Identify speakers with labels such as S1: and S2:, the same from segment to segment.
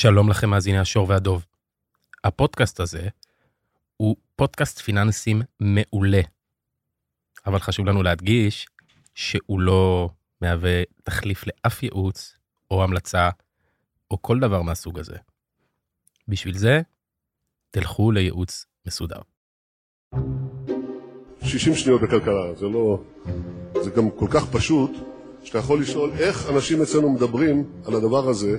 S1: שלום לכם מאזיני השור והדוב. הפודקאסט הזה הוא פודקאסט פיננסים מעולה. אבל חשוב לנו להדגיש שהוא לא מהווה תחליף לאף ייעוץ או המלצה או כל דבר מהסוג הזה. בשביל זה, תלכו לייעוץ מסודר.
S2: 60 שניות בכלכלה, זה לא... זה גם כל כך פשוט, שאתה יכול לשאול איך אנשים אצלנו מדברים על הדבר הזה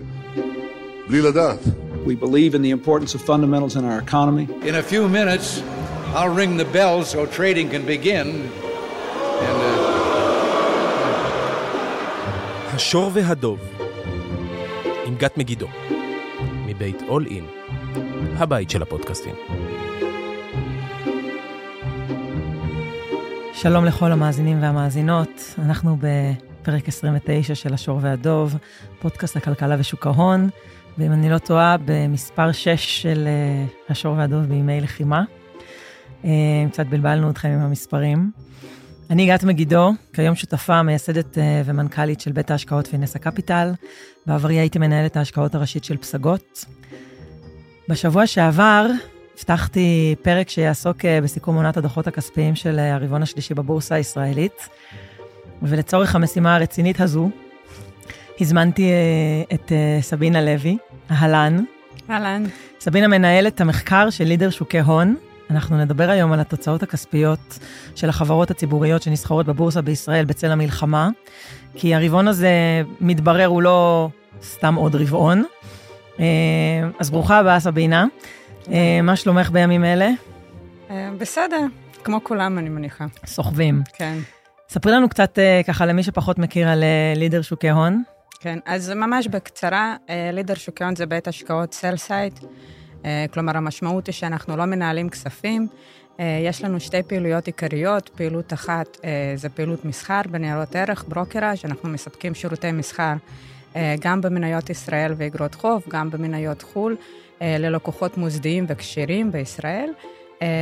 S2: בלי לדעת.
S3: We believe in the importance of fundamentals in our economy.
S4: In a few minutes, I'll ring the bell so trading can begin. And, uh,
S1: השור והדוב, עם גת מגידו, מבית אול אין, הבית של הפודקאסטים.
S5: שלום לכל המאזינים והמאזינות, אנחנו בפרק 29 של השור והדוב, פודקאסט הכלכלה ושוק ההון, ואם אני לא טועה, במספר 6 של uh, השור והדוב בימי לחימה. Uh, קצת בלבלנו אתכם עם המספרים. אני גת מגידו, כיום שותפה, מייסדת uh, ומנכ"לית של בית ההשקעות פינסה קפיטל. בעברי הייתי מנהלת ההשקעות הראשית של פסגות. בשבוע שעבר הבטחתי פרק שיעסוק בסיכום עונת הדוחות הכספיים של הרבעון השלישי בבורסה הישראלית, ולצורך המשימה הרצינית הזו, הזמנתי את סבינה לוי, אהלן.
S6: אהלן.
S5: סבינה מנהלת המחקר של לידר שוקי הון. אנחנו נדבר היום על התוצאות הכספיות של החברות הציבוריות שנסחרות בבורסה בישראל בצל המלחמה, כי הרבעון הזה, מתברר, הוא לא סתם עוד רבעון. אז ברוכה הבאה, סבינה. מה שלומך בימים אלה?
S6: בסדר, כמו כולם, אני מניחה.
S5: סוחבים.
S6: כן.
S5: ספרי לנו קצת, ככה, למי שפחות מכיר, על לידר שוקי הון.
S6: כן, אז ממש בקצרה, לידר שוקי הון זה בית השקעות sell side, כלומר, המשמעות היא שאנחנו לא מנהלים כספים. יש לנו שתי פעילויות עיקריות, פעילות אחת זה פעילות מסחר בניירות ערך, brokerage, אנחנו מספקים שירותי מסחר גם במניות ישראל ואגרות חוב, גם במניות חו"ל. ללקוחות מוסדיים וכשירים בישראל,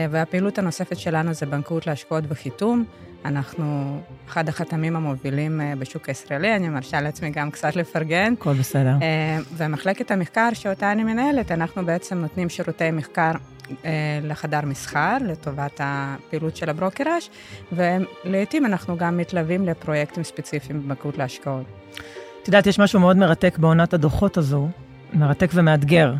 S6: והפעילות הנוספת שלנו זה בנקאות להשקעות וחיתום. אנחנו אחד החתמים המובילים בשוק הישראלי, אני מרשה לעצמי גם קצת לפרגן.
S5: הכל בסדר.
S6: ומחלקת המחקר שאותה אני מנהלת, אנחנו בעצם נותנים שירותי מחקר לחדר מסחר, לטובת הפעילות של הברוקראז', ולעיתים אנחנו גם מתלווים לפרויקטים ספציפיים בבנקאות להשקעות.
S5: את יודעת, יש משהו מאוד מרתק בעונת הדוחות הזו, מרתק ומאתגר.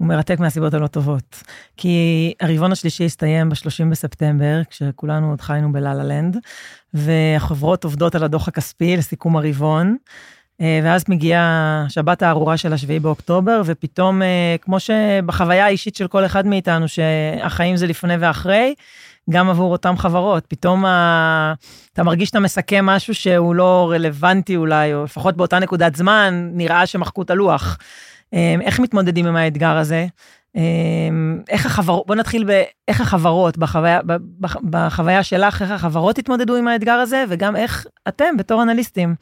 S5: הוא מרתק מהסיבות הלא טובות. כי הרבעון השלישי הסתיים ב-30 בספטמבר, כשכולנו עוד חיינו בלה-לה לנד, והחברות עובדות על הדוח הכספי לסיכום הרבעון, ואז מגיעה שבת הארורה של השביעי באוקטובר, ופתאום, כמו שבחוויה האישית של כל אחד מאיתנו, שהחיים זה לפני ואחרי, גם עבור אותן חברות, פתאום ה... אתה מרגיש שאתה מסכם משהו שהוא לא רלוונטי אולי, או לפחות באותה נקודת זמן, נראה שמחקו את הלוח. איך מתמודדים עם האתגר הזה? איך החברות, בוא נתחיל באיך החברות, בחוויה, בחוויה שלך, איך החברות התמודדו עם האתגר הזה, וגם איך אתם, בתור אנליסטים,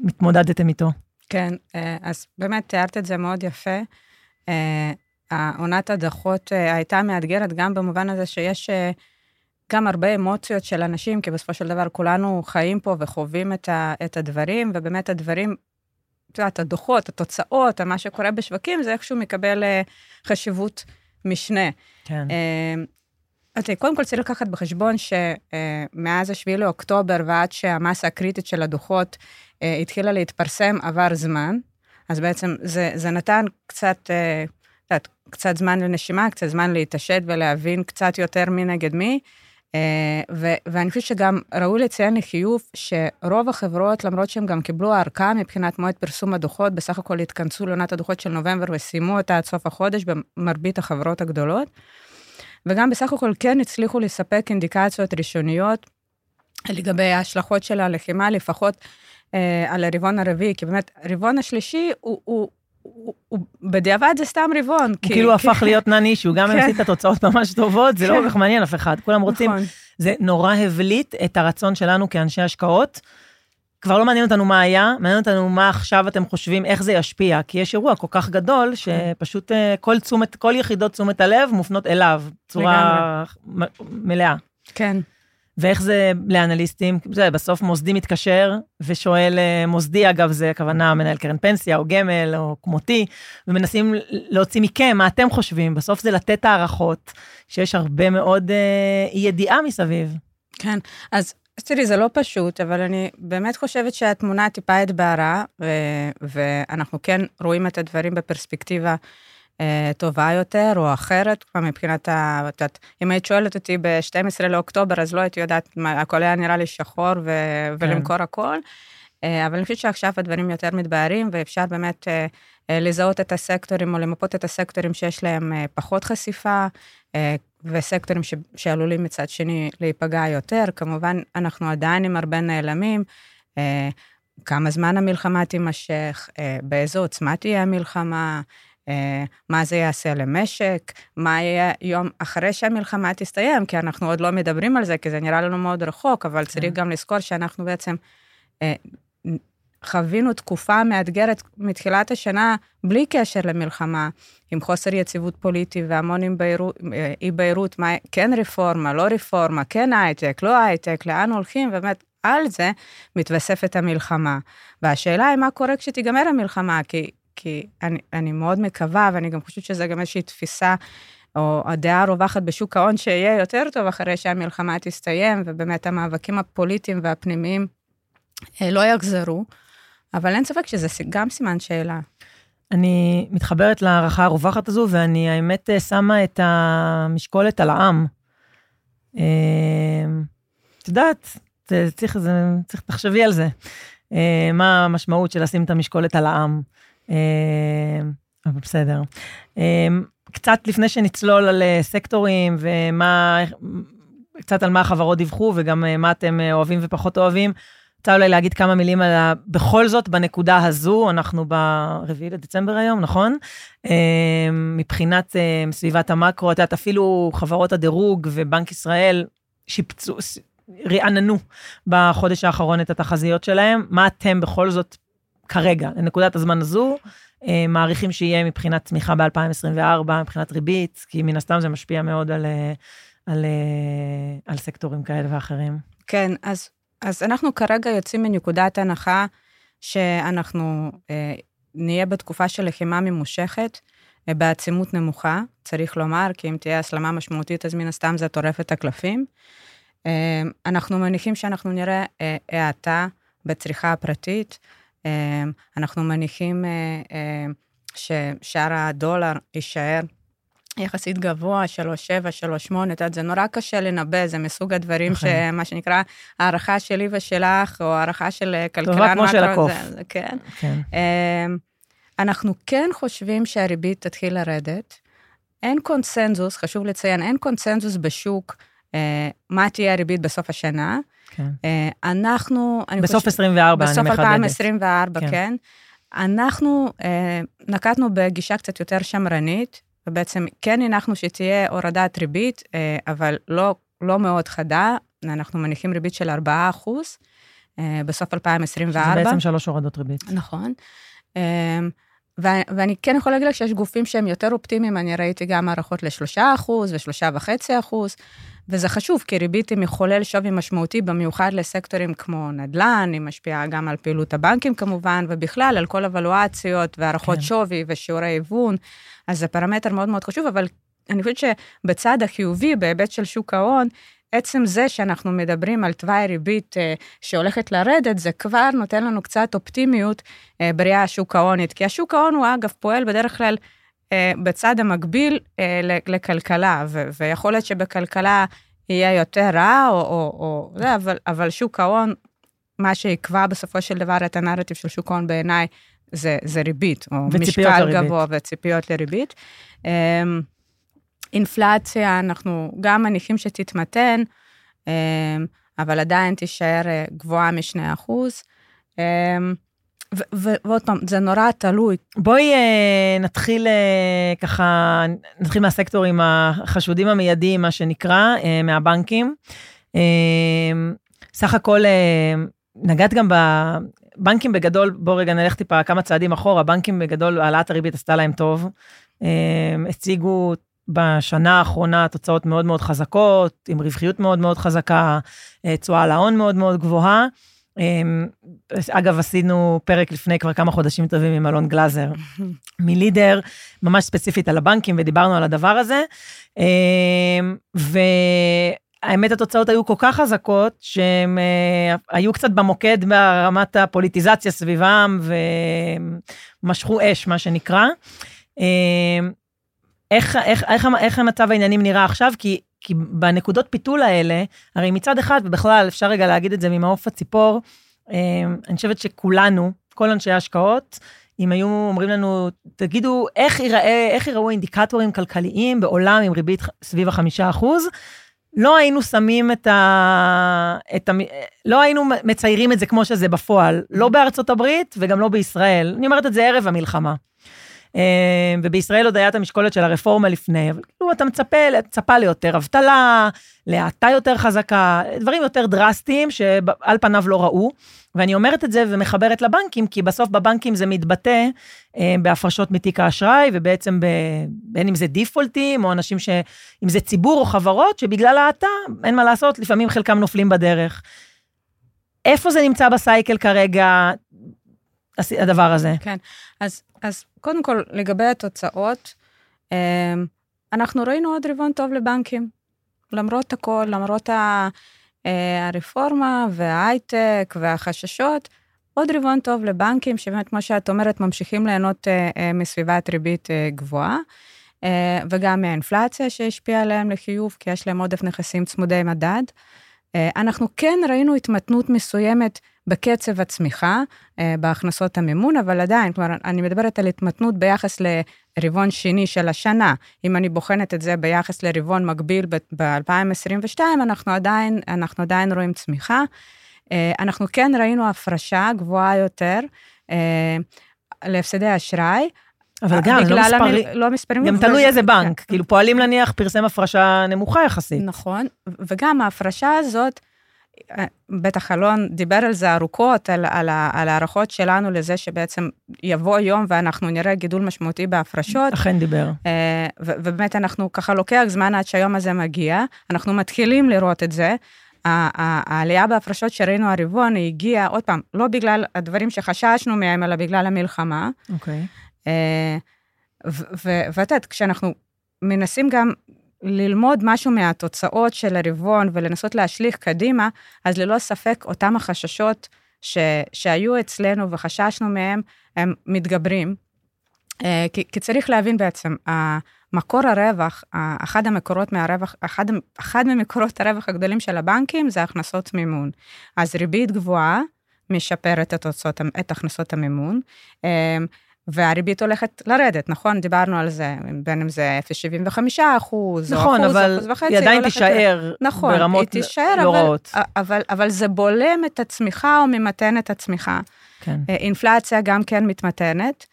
S5: מתמודדתם איתו.
S6: כן, אז באמת תיארת את זה מאוד יפה. עונת הדחות הייתה מאתגרת גם במובן הזה שיש גם הרבה אמוציות של אנשים, כי בסופו של דבר כולנו חיים פה וחווים את הדברים, ובאמת הדברים את יודעת, הדוחות, התוצאות, מה שקורה בשווקים, זה איכשהו מקבל חשיבות משנה.
S5: כן.
S6: אז קודם כל צריך לקחת בחשבון שמאז ה-7 לאוקטובר ועד שהמסה הקריטית של הדוחות התחילה להתפרסם, עבר זמן. אז בעצם זה, זה נתן קצת, יודעת, קצת זמן לנשימה, קצת זמן להתעשת ולהבין קצת יותר מי נגד מי. ו- ואני חושבת שגם ראוי לציין לחיוב שרוב החברות, למרות שהם גם קיבלו הארכה מבחינת מועד פרסום הדוחות, בסך הכל התכנסו לעונת הדוחות של נובמבר וסיימו אותה עד סוף החודש במרבית החברות הגדולות. וגם בסך הכל כן הצליחו לספק אינדיקציות ראשוניות לגבי ההשלכות של הלחימה, לפחות אה, על הרבעון הרביעי, כי באמת, הרבעון השלישי הוא, הוא בדיעבד זה סתם רבעון.
S5: הוא כאילו הפך להיות נן אישו, גם אם עשית תוצאות ממש טובות, זה לא כל כך מעניין אף אחד. כולם רוצים, זה נורא הבליט את הרצון שלנו כאנשי השקעות. כבר לא מעניין אותנו מה היה, מעניין אותנו מה עכשיו אתם חושבים, איך זה ישפיע, כי יש אירוע כל כך גדול, שפשוט כל תשומת, כל יחידות תשומת הלב מופנות אליו, בצורה מלאה.
S6: כן.
S5: ואיך זה לאנליסטים? זה בסוף מוסדי מתקשר ושואל, אה, מוסדי אגב, זה הכוונה מנהל קרן פנסיה או גמל או כמותי, ומנסים להוציא מכם מה אתם חושבים, בסוף זה לתת הערכות, שיש הרבה מאוד אה, ידיעה מסביב.
S6: כן, אז תראי, זה לא פשוט, אבל אני באמת חושבת שהתמונה טיפה התבהרה, ואנחנו כן רואים את הדברים בפרספקטיבה טובה יותר או אחרת, כבר מבחינת ה... את יודעת, אם היית שואלת אותי ב-12 לאוקטובר, אז לא הייתי יודעת, מה, הכל היה נראה לי שחור ו... כן. ולמכור הכל. אה, אבל אני חושבת שעכשיו הדברים יותר מתבהרים, ואפשר באמת אה, לזהות את הסקטורים או למפות את הסקטורים שיש להם פחות חשיפה, וסקטורים ש... שעלולים מצד שני להיפגע יותר. כמובן, אנחנו עדיין עם הרבה נעלמים. כמה זמן המלחמה תימשך, באיזו עוצמה תהיה המלחמה, אה, מה זה יעשה למשק, מה יהיה יום אחרי שהמלחמה תסתיים, כי אנחנו עוד לא מדברים על זה, כי זה נראה לנו מאוד רחוק, אבל כן. צריך גם לזכור שאנחנו בעצם אה, חווינו תקופה מאתגרת מתחילת השנה, בלי קשר למלחמה, עם חוסר יציבות פוליטי והמון אי-בהירות, מה כן רפורמה, לא רפורמה, כן הייטק, לא הייטק, לאן הולכים, באמת, על זה מתווספת המלחמה. והשאלה היא מה קורה כשתיגמר המלחמה, כי כי אני, אני מאוד מקווה, ואני גם חושבת שזה גם איזושהי תפיסה, או הדעה הרווחת בשוק ההון, שיהיה יותר טוב אחרי שהמלחמה תסתיים, ובאמת המאבקים הפוליטיים והפנימיים אה, לא יחזרו, אבל אין ספק שזה גם סימן שאלה.
S5: אני מתחברת להערכה הרווחת הזו, ואני האמת אה, שמה את המשקולת על העם. אה, את יודעת, צריך, צריך, תחשבי על זה. מה המשמעות של לשים את המשקולת על העם. אה, אבל בסדר. אה, קצת לפני שנצלול על אה, סקטורים ומה, קצת על מה החברות דיווחו וגם מה אתם אוהבים ופחות אוהבים, רוצה אולי להגיד כמה מילים על ה... בכל זאת, בנקודה הזו, אנחנו ברביעי לדצמבר היום, נכון? מבחינת סביבת המקרו, את יודעת, אפילו חברות הדירוג ובנק ישראל שיפצו, רעננו בחודש האחרון את התחזיות שלהם. מה אתם בכל זאת כרגע, לנקודת הזמן הזו, אה, מעריכים שיהיה מבחינת צמיחה ב-2024, מבחינת ריבית, כי מן הסתם זה משפיע מאוד על, אה, על, אה, על סקטורים כאלה ואחרים.
S6: כן, אז, אז אנחנו כרגע יוצאים מנקודת הנחה שאנחנו אה, נהיה בתקופה של לחימה ממושכת, אה, בעצימות נמוכה, צריך לומר, כי אם תהיה הסלמה משמעותית, אז מן הסתם זה טורף את הקלפים. אה, אנחנו מניחים שאנחנו נראה אה, האטה בצריכה הפרטית, אנחנו מניחים אה, אה, ששער הדולר יישאר יחסית גבוה, 3.7, 3.8, את יודעת, זה נורא קשה לנבא, זה מסוג הדברים נכון. שמה שנקרא, הערכה שלי ושלך, או הערכה של אה, כלכלן.
S5: טובה כמו של הקוף.
S6: כן. כן. אמ, אנחנו כן חושבים שהריבית תתחיל לרדת. אין קונסנזוס, חשוב לציין, אין קונסנזוס בשוק מה תהיה הריבית בסוף השנה. כן. אה, אנחנו...
S5: בסוף 24, אני מחדדת.
S6: בסוף 2024, כן. כן. אנחנו אה, נקטנו בגישה קצת יותר שמרנית, ובעצם כן הנחנו שתהיה הורדת ריבית, אה, אבל לא, לא מאוד חדה, אנחנו מניחים ריבית של 4 אחוז בסוף 2024.
S5: שזה בעצם שלוש הורדות ריבית.
S6: נכון. ואני כן יכולה להגיד לך שיש גופים שהם יותר אופטימיים, אני ראיתי גם הערכות ל-3% ו-3.5%, וזה חשוב, כי ריבית היא מחולל שווי משמעותי, במיוחד לסקטורים כמו נדל"ן, היא משפיעה גם על פעילות הבנקים כמובן, ובכלל על כל הוולואציות והערכות כן. שווי ושיעורי היוון, אז זה פרמטר מאוד מאוד חשוב, אבל אני חושבת שבצד החיובי, בהיבט של שוק ההון, עצם זה שאנחנו מדברים על תוואי ריבית אה, שהולכת לרדת, זה כבר נותן לנו קצת אופטימיות אה, בראייה השוק ההונית. כי השוק ההון הוא אגב פועל בדרך כלל בצד המקביל אה, לכלכלה, ו- ויכול להיות שבכלכלה יהיה יותר רע, או, או, או זה, אבל, אבל שוק ההון, מה שיקבע בסופו של דבר את הנרטיב של שוק ההון בעיניי, זה, זה ריבית, או משקל לריבית. גבוה וציפיות לריבית. אה, אינפלציה, אנחנו גם מניחים שתתמתן, אבל עדיין תישאר גבוהה משני אחוז. ועוד פעם, זה נורא תלוי.
S5: בואי אה, נתחיל אה, ככה, נתחיל מהסקטורים החשודים המיידיים, מה שנקרא, אה, מהבנקים. אה, סך הכל, אה, נגעת גם בבנקים בגדול, בואו רגע נלך טיפה כמה צעדים אחורה, בנקים בגדול, העלאת הריבית עשתה להם טוב. אה, הציגו בשנה האחרונה תוצאות מאוד מאוד חזקות, עם רווחיות מאוד מאוד חזקה, אה, תשואה על ההון מאוד מאוד גבוהה. אמ, אגב, עשינו פרק לפני כבר כמה חודשים טובים עם אלון גלאזר מלידר, ממש ספציפית על הבנקים, ודיברנו על הדבר הזה. אמ, והאמת, התוצאות היו כל כך חזקות, שהם אה, היו קצת במוקד ברמת הפוליטיזציה סביבם, ומשכו אש, מה שנקרא. אמ, איך, איך, איך, איך המצב העניינים נראה עכשיו? כי כי בנקודות פיתול האלה, הרי מצד אחד, ובכלל, אפשר רגע להגיד את זה ממעוף הציפור, אה, אני חושבת שכולנו, כל אנשי ההשקעות, אם היו אומרים לנו, תגידו, איך, ייראה, איך ייראו אינדיקטורים כלכליים בעולם עם ריבית סביב החמישה אחוז, לא היינו שמים את ה... את ה... לא היינו מציירים את זה כמו שזה בפועל, לא בארצות הברית וגם לא בישראל. אני אומרת את זה ערב המלחמה. אה, ובישראל עוד היה את המשקולת של הרפורמה לפני, אבל כאילו אתה מצפה, צפה ליותר אבטלה, להאטה יותר חזקה, דברים יותר דרסטיים שעל פניו לא ראו. ואני אומרת את זה ומחברת לבנקים, כי בסוף בבנקים זה מתבטא אה, בהפרשות מתיק האשראי, ובעצם ב, בין אם זה דיפולטים, או אנשים ש... אם זה ציבור או חברות, שבגלל ההאטה, אין מה לעשות, לפעמים חלקם נופלים בדרך. איפה זה נמצא בסייקל כרגע, הדבר הזה?
S6: כן, אז, אז קודם כל, לגבי התוצאות, אמ, אנחנו ראינו עוד רבעון טוב לבנקים. למרות הכל, למרות אה, הרפורמה וההייטק והחששות, עוד רבעון טוב לבנקים, שבאמת, כמו שאת אומרת, ממשיכים ליהנות אה, אה, מסביבת ריבית גבוהה, וגם מהאינפלציה שהשפיעה עליהם לחיוב, כי יש להם עודף נכסים צמודי מדד. אנחנו כן ראינו התמתנות מסוימת בקצב הצמיחה, אה, בהכנסות המימון, אבל עדיין, כלומר, אני מדברת על התמתנות ביחס לרבעון שני של השנה. אם אני בוחנת את זה ביחס לרבעון מקביל ב-2022, אנחנו עדיין, אנחנו עדיין רואים צמיחה. אה, אנחנו כן ראינו הפרשה גבוהה יותר אה, להפסדי אשראי.
S5: אבל גם, לא מספרים, לא מספרים. גם תלוי איזה בנק, כאילו פועלים נניח פרסם הפרשה נמוכה יחסית.
S6: נכון, וגם ההפרשה הזאת, בטח אלון דיבר על זה ארוכות, על, על, על הערכות שלנו לזה שבעצם יבוא יום ואנחנו נראה גידול משמעותי בהפרשות.
S5: אכן דיבר.
S6: אה, ובאמת אנחנו ככה לוקח זמן עד שהיום הזה מגיע, אנחנו מתחילים לראות את זה. העלייה בהפרשות שראינו הרבעון היא הגיעה, עוד פעם, לא בגלל הדברים שחששנו מהם, אלא בגלל המלחמה.
S5: אוקיי. Okay.
S6: אה, ואת יודעת, כשאנחנו מנסים גם ללמוד משהו מהתוצאות של הרבעון ולנסות להשליך קדימה, אז ללא ספק אותם החששות ש, שהיו אצלנו וחששנו מהם, הם מתגברים. אה, כי, כי צריך להבין בעצם, מקור הרווח, אחד המקורות מהרווח, אחד, אחד ממקורות הרווח הגדולים של הבנקים זה הכנסות מימון. אז ריבית גבוהה משפרת את, התוצאות, את הכנסות המימון. והריבית הולכת לרדת, נכון? דיברנו על זה, בין אם זה 0.75 אחוז,
S5: נכון,
S6: או אחוז,
S5: אבל
S6: אחוז וחצי.
S5: היא עדיין תישאר
S6: נכון,
S5: ברמות
S6: היא תישאר,
S5: לא רעות.
S6: אבל, אבל, אבל זה בולם את הצמיחה או ממתן את הצמיחה.
S5: כן.
S6: אה, אינפלציה גם כן מתמתנת.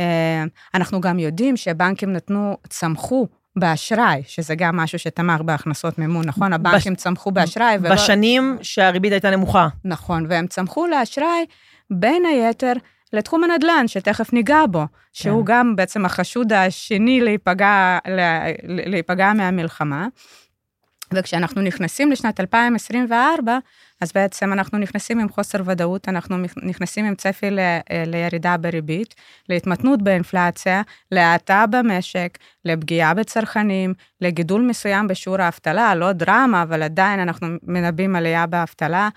S6: אה, אנחנו גם יודעים שבנקים נתנו, צמחו באשראי, שזה גם משהו שתמך בהכנסות מימון, נכון? הבנקים בש... צמחו באשראי.
S5: ולא... בשנים שהריבית הייתה נמוכה.
S6: נכון, והם צמחו לאשראי, בין היתר, לתחום הנדל"ן, שתכף ניגע בו, שהוא כן. גם בעצם החשוד השני להיפגע, להיפגע מהמלחמה. וכשאנחנו נכנסים לשנת 2024, אז בעצם אנחנו נכנסים עם חוסר ודאות, אנחנו נכנסים עם צפי ל, לירידה בריבית, להתמתנות באינפלציה, להאטה במשק, לפגיעה בצרכנים, לגידול מסוים בשיעור האבטלה, לא דרמה, אבל עדיין אנחנו מנבאים עלייה באבטלה,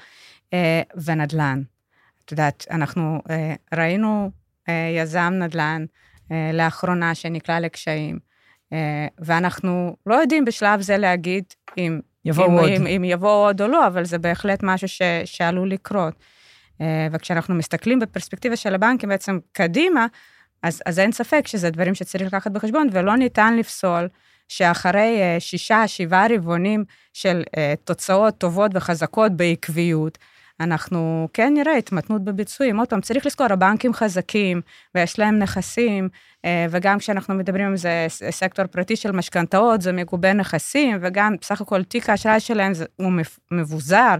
S6: אה, ונדל"ן. את יודעת, אנחנו אה, ראינו אה, יזם נדל"ן אה, לאחרונה שנקלע לקשיים, ואנחנו לא יודעים בשלב זה להגיד אם
S5: יבוא
S6: אם,
S5: עוד.
S6: אם, אם יבוא עוד או לא, אבל זה בהחלט משהו ש, שעלול לקרות. וכשאנחנו מסתכלים בפרספקטיבה של הבנקים בעצם קדימה, אז, אז אין ספק שזה דברים שצריך לקחת בחשבון, ולא ניתן לפסול שאחרי שישה, שבעה רבעונים של תוצאות טובות וחזקות בעקביות, אנחנו כן נראה התמתנות בביצועים. עוד פעם, צריך לזכור, הבנקים חזקים ויש להם נכסים, אה, וגם כשאנחנו מדברים על זה סקטור פרטי של משכנתאות, זה מגובה נכסים, וגם בסך הכל תיק האשראי שלהם הוא מבוזר.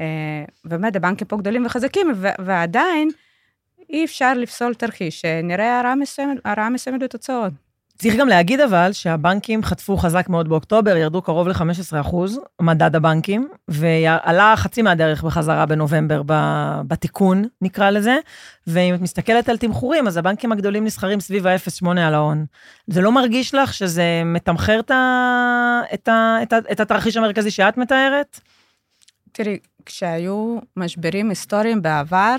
S6: אה, באמת, הבנקים פה גדולים וחזקים, ועדיין אי אפשר לפסול תרחיש, שנראה הרעה מסוימת, הרעה מסוימת בתוצאות.
S5: צריך גם להגיד אבל שהבנקים חטפו חזק מאוד באוקטובר, ירדו קרוב ל-15 אחוז, מדד הבנקים, ועלה חצי מהדרך בחזרה בנובמבר בתיקון, נקרא לזה, ואם את מסתכלת על תמחורים, אז הבנקים הגדולים נסחרים סביב ה-0.8 על ההון. זה לא מרגיש לך שזה מתמחר את, ה... את, ה... את, ה... את התרחיש המרכזי שאת מתארת?
S6: תראי, כשהיו משברים היסטוריים בעבר,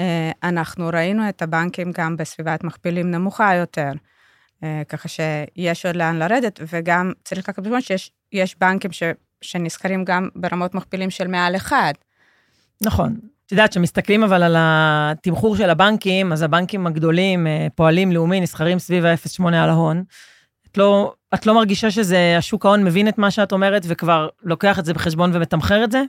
S6: אה, אנחנו ראינו את הבנקים גם בסביבת מכפילים נמוכה יותר. אה, ככה שיש עוד לאן לרדת, וגם צריך לקחת בחשבון שיש בנקים ש, שנסחרים גם ברמות מכפילים של מעל אחד.
S5: נכון. את יודעת, כשמסתכלים אבל על התמחור של הבנקים, אז הבנקים הגדולים, אה, פועלים לאומי, נסחרים סביב ה-0.8 על ההון. את לא, את לא מרגישה שזה, השוק ההון מבין את מה שאת אומרת וכבר לוקח את זה בחשבון ומתמחר את זה?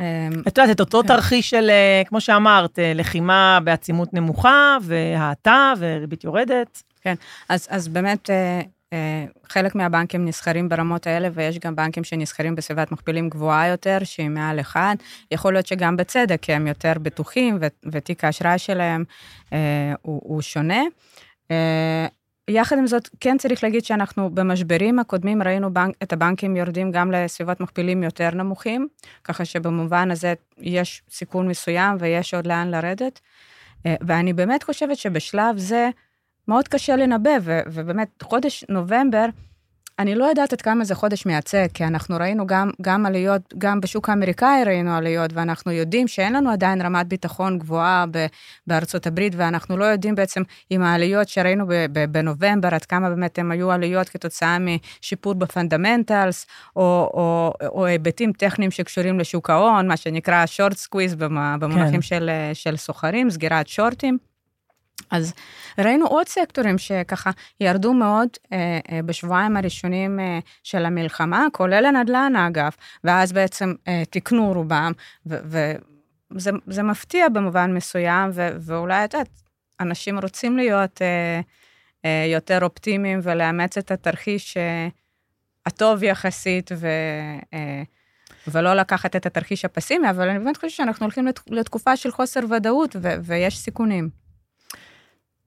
S5: אמ, את יודעת, את אותו כן. תרחיש של, אה, כמו שאמרת, אה, לחימה בעצימות נמוכה, והאטה, וריבית יורדת.
S6: כן, אז, אז באמת, אה, חלק מהבנקים נסחרים ברמות האלה, ויש גם בנקים שנסחרים בסביבת מכפילים גבוהה יותר, שהיא מעל אחד. יכול להיות שגם בצדק, כי הם יותר בטוחים, ותיק האשראי שלהם הוא, הוא שונה. יחד עם זאת, כן צריך להגיד שאנחנו במשברים הקודמים ראינו בנק, את הבנקים יורדים גם לסביבות מכפילים יותר נמוכים, ככה שבמובן הזה יש סיכון מסוים ויש עוד לאן לרדת. אה, ואני באמת חושבת שבשלב זה מאוד קשה לנבא, ובאמת, חודש נובמבר, אני לא יודעת עד כמה זה חודש מייצג, כי אנחנו ראינו גם, גם עליות, גם בשוק האמריקאי ראינו עליות, ואנחנו יודעים שאין לנו עדיין רמת ביטחון גבוהה ב, בארצות הברית, ואנחנו לא יודעים בעצם אם העליות שראינו ב, ב, בנובמבר, עד כמה באמת הן היו עליות כתוצאה משיפור ב fundamentals, או, או, או היבטים טכניים שקשורים לשוק ההון, מה שנקרא short squeeze במונחים כן. של, של סוחרים, סגירת שורטים. אז ראינו עוד סקטורים שככה ירדו מאוד אה, אה, בשבועיים הראשונים אה, של המלחמה, כולל הנדל"ן אגב, ואז בעצם אה, תיקנו רובם, וזה מפתיע במובן מסוים, ואולי את יודעת, אנשים רוצים להיות אה, אה, יותר אופטימיים ולאמץ את התרחיש אה, הטוב יחסית, ו... אה, ולא לקחת את התרחיש הפסימי, אבל אני באמת חושבת שאנחנו הולכים לתקופה של חוסר ודאות ויש סיכונים.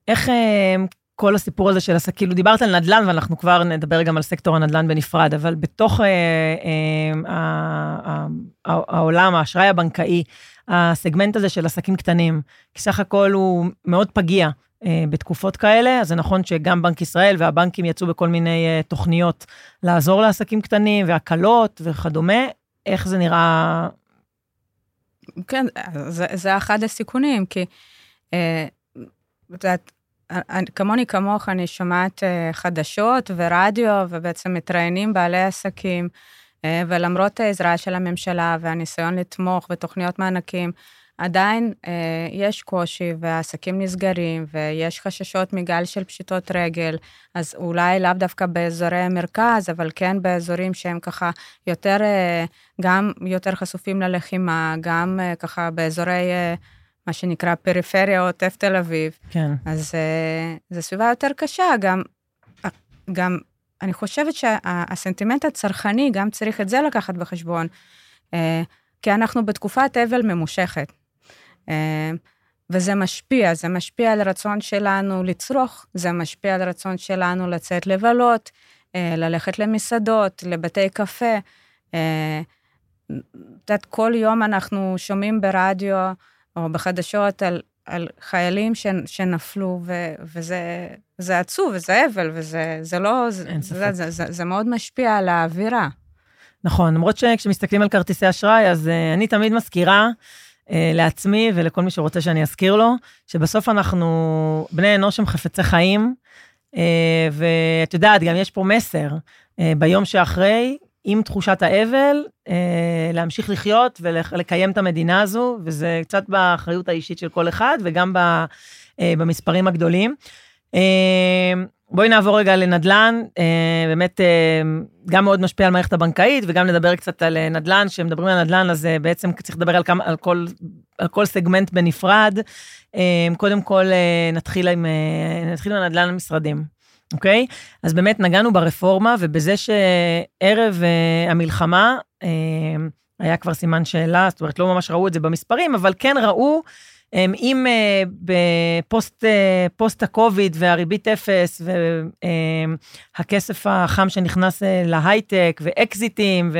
S5: איך אה, כל הסיפור הזה של עסקים, כאילו דיברת על נדל"ן, ואנחנו כבר נדבר גם על סקטור הנדל"ן בנפרד, אבל בתוך אה, אה, העולם, האשראי הבנקאי, הסגמנט הזה של עסקים קטנים, כי סך הכל הוא מאוד פגיע בתקופות כאלה, אז זה נכון שגם בנק ישראל והבנקים יצאו בכל מיני תוכניות לעזור לעסקים קטנים והקלות וכדומה, איך זה נראה?
S6: כן, זה, זה אחד הסיכונים, כי את יודעת, כמוני כמוך, אני שומעת אה, חדשות ורדיו, ובעצם מתראיינים בעלי עסקים, אה, ולמרות העזרה של הממשלה והניסיון לתמוך בתוכניות מענקים, עדיין אה, יש קושי והעסקים נסגרים ויש חששות מגל של פשיטות רגל, אז אולי לאו דווקא באזורי המרכז, אבל כן באזורים שהם ככה יותר, גם יותר חשופים ללחימה, גם ככה באזורי... מה שנקרא פריפריה עוטף תל אביב.
S5: כן.
S6: אז uh, זו סביבה יותר קשה, גם, גם אני חושבת שהסנטימנט הצרכני, גם צריך את זה לקחת בחשבון, uh, כי אנחנו בתקופת אבל ממושכת. Uh, וזה משפיע, זה משפיע על הרצון שלנו לצרוך, זה משפיע על הרצון שלנו לצאת לבלות, ללכת למסעדות, לבתי קפה. את יודעת, כל יום אנחנו שומעים ברדיו או בחדשות על, על חיילים ש, שנפלו, ו, וזה עצוב, וזה אבל, וזה זה לא, זה, זה, זה, זה, זה מאוד משפיע על האווירה.
S5: נכון, למרות שכשמסתכלים על כרטיסי אשראי, אז uh, אני תמיד מזכירה uh, לעצמי ולכל מי שרוצה שאני אזכיר לו, שבסוף אנחנו בני אנוש הם חפצי חיים, uh, ואת יודעת, גם יש פה מסר, uh, ביום שאחרי, עם תחושת האבל, אה, להמשיך לחיות ולקיים את המדינה הזו, וזה קצת באחריות האישית של כל אחד, וגם ב, אה, במספרים הגדולים. אה, בואי נעבור רגע לנדל"ן, אה, באמת אה, גם מאוד משפיע על מערכת הבנקאית, וגם נדבר קצת על אה, נדל"ן, כשמדברים על נדל"ן, אז אה, בעצם צריך לדבר על, כמה, על, כל, על כל סגמנט בנפרד. אה, קודם כל, אה, נתחיל עם, אה, נתחיל עם הנדל"ן המשרדים. אוקיי? אז באמת נגענו ברפורמה, ובזה שערב uh, המלחמה uh, היה כבר סימן שאלה, זאת אומרת, לא ממש ראו את זה במספרים, אבל כן ראו אמ, אם אה, בפוסט אה, פוסט הקוביד והריבית אפס והכסף החם שנכנס אה, להייטק ואקזיטים ו...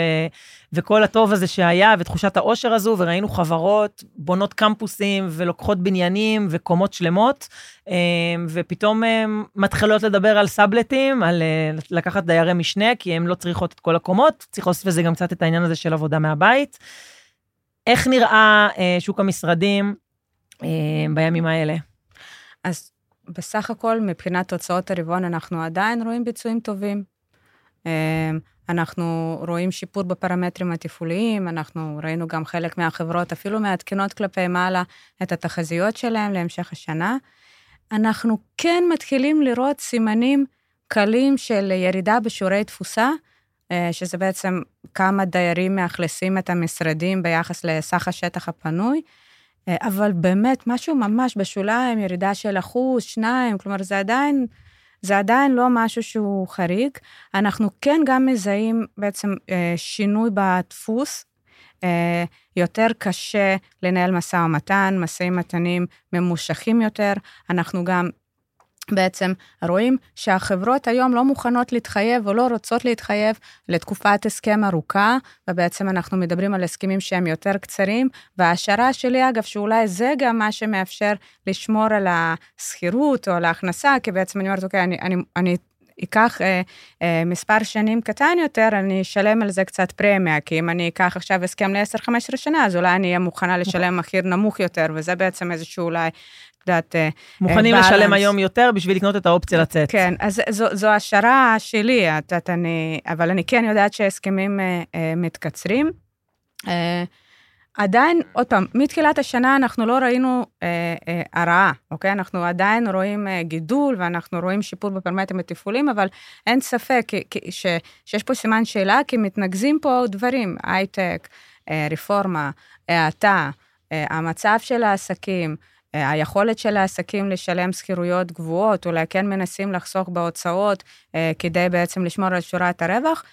S5: וכל הטוב הזה שהיה ותחושת העושר הזו, וראינו חברות בונות קמפוסים ולוקחות בניינים וקומות שלמות, אמ, ופתאום הם מתחילות לדבר על סאבלטים, על לקחת דיירי משנה, כי הן לא צריכות את כל הקומות, צריך להוסיף לזה גם קצת את העניין הזה של עבודה מהבית. איך נראה שוק המשרדים אה, בימים האלה?
S6: אז בסך הכל, מבחינת תוצאות הרבעון, אנחנו עדיין רואים ביצועים טובים. אנחנו רואים שיפור בפרמטרים התפעוליים, אנחנו ראינו גם חלק מהחברות אפילו מעדכנות כלפי מעלה את התחזיות שלהם להמשך השנה. אנחנו כן מתחילים לראות סימנים קלים של ירידה בשיעורי תפוסה, אה, שזה בעצם כמה דיירים מאכלסים את המשרדים ביחס לסך השטח הפנוי. אה, אבל באמת, משהו ממש בשוליים, ירידה של אחוז, שניים, כלומר, זה עדיין, זה עדיין לא משהו שהוא חריג. אנחנו כן גם מזהים בעצם אה, שינוי בדפוס. אה, יותר קשה לנהל משא ומתן, משאים ומתנים ממושכים יותר. אנחנו גם בעצם רואים שהחברות היום לא מוכנות להתחייב או לא רוצות להתחייב לתקופת הסכם ארוכה, ובעצם אנחנו מדברים על הסכמים שהם יותר קצרים, וההשערה שלי, אגב, שאולי זה גם מה שמאפשר לשמור על השכירות או על ההכנסה, כי בעצם אני אומרת, אוקיי, אני, אני, אני אקח אה, אה, מספר שנים קטן יותר, אני אשלם על זה קצת פרמיה, כי אם אני אקח עכשיו הסכם ל-10-15 שנה, אז אולי אני אהיה מוכנה לשלם מחיר נמוך יותר, וזה בעצם איזשהו אולי יודעת, אה,
S5: מוכנים בלנס. לשלם היום יותר בשביל לקנות את האופציה לצאת.
S6: כן, אז זו, זו השערה שלי, את יודעת, אני, אבל אני כן יודעת שהסכמים אה, אה, מתקצרים. אה, עדיין, עוד פעם, מתחילת השנה אנחנו לא ראינו אה, אה, הרעה, אוקיי? אנחנו עדיין רואים אה, גידול ואנחנו רואים שיפור בפרמטרים התפעולים, אבל אין ספק כי, כי, ש, שיש פה סימן שאלה, כי מתנקזים פה דברים, הייטק, אה, רפורמה, האטה, אה, המצב של העסקים, אה, היכולת של העסקים לשלם שכירויות גבוהות, אולי כן מנסים לחסוך בהוצאות אה, כדי בעצם לשמור על שורת הרווח.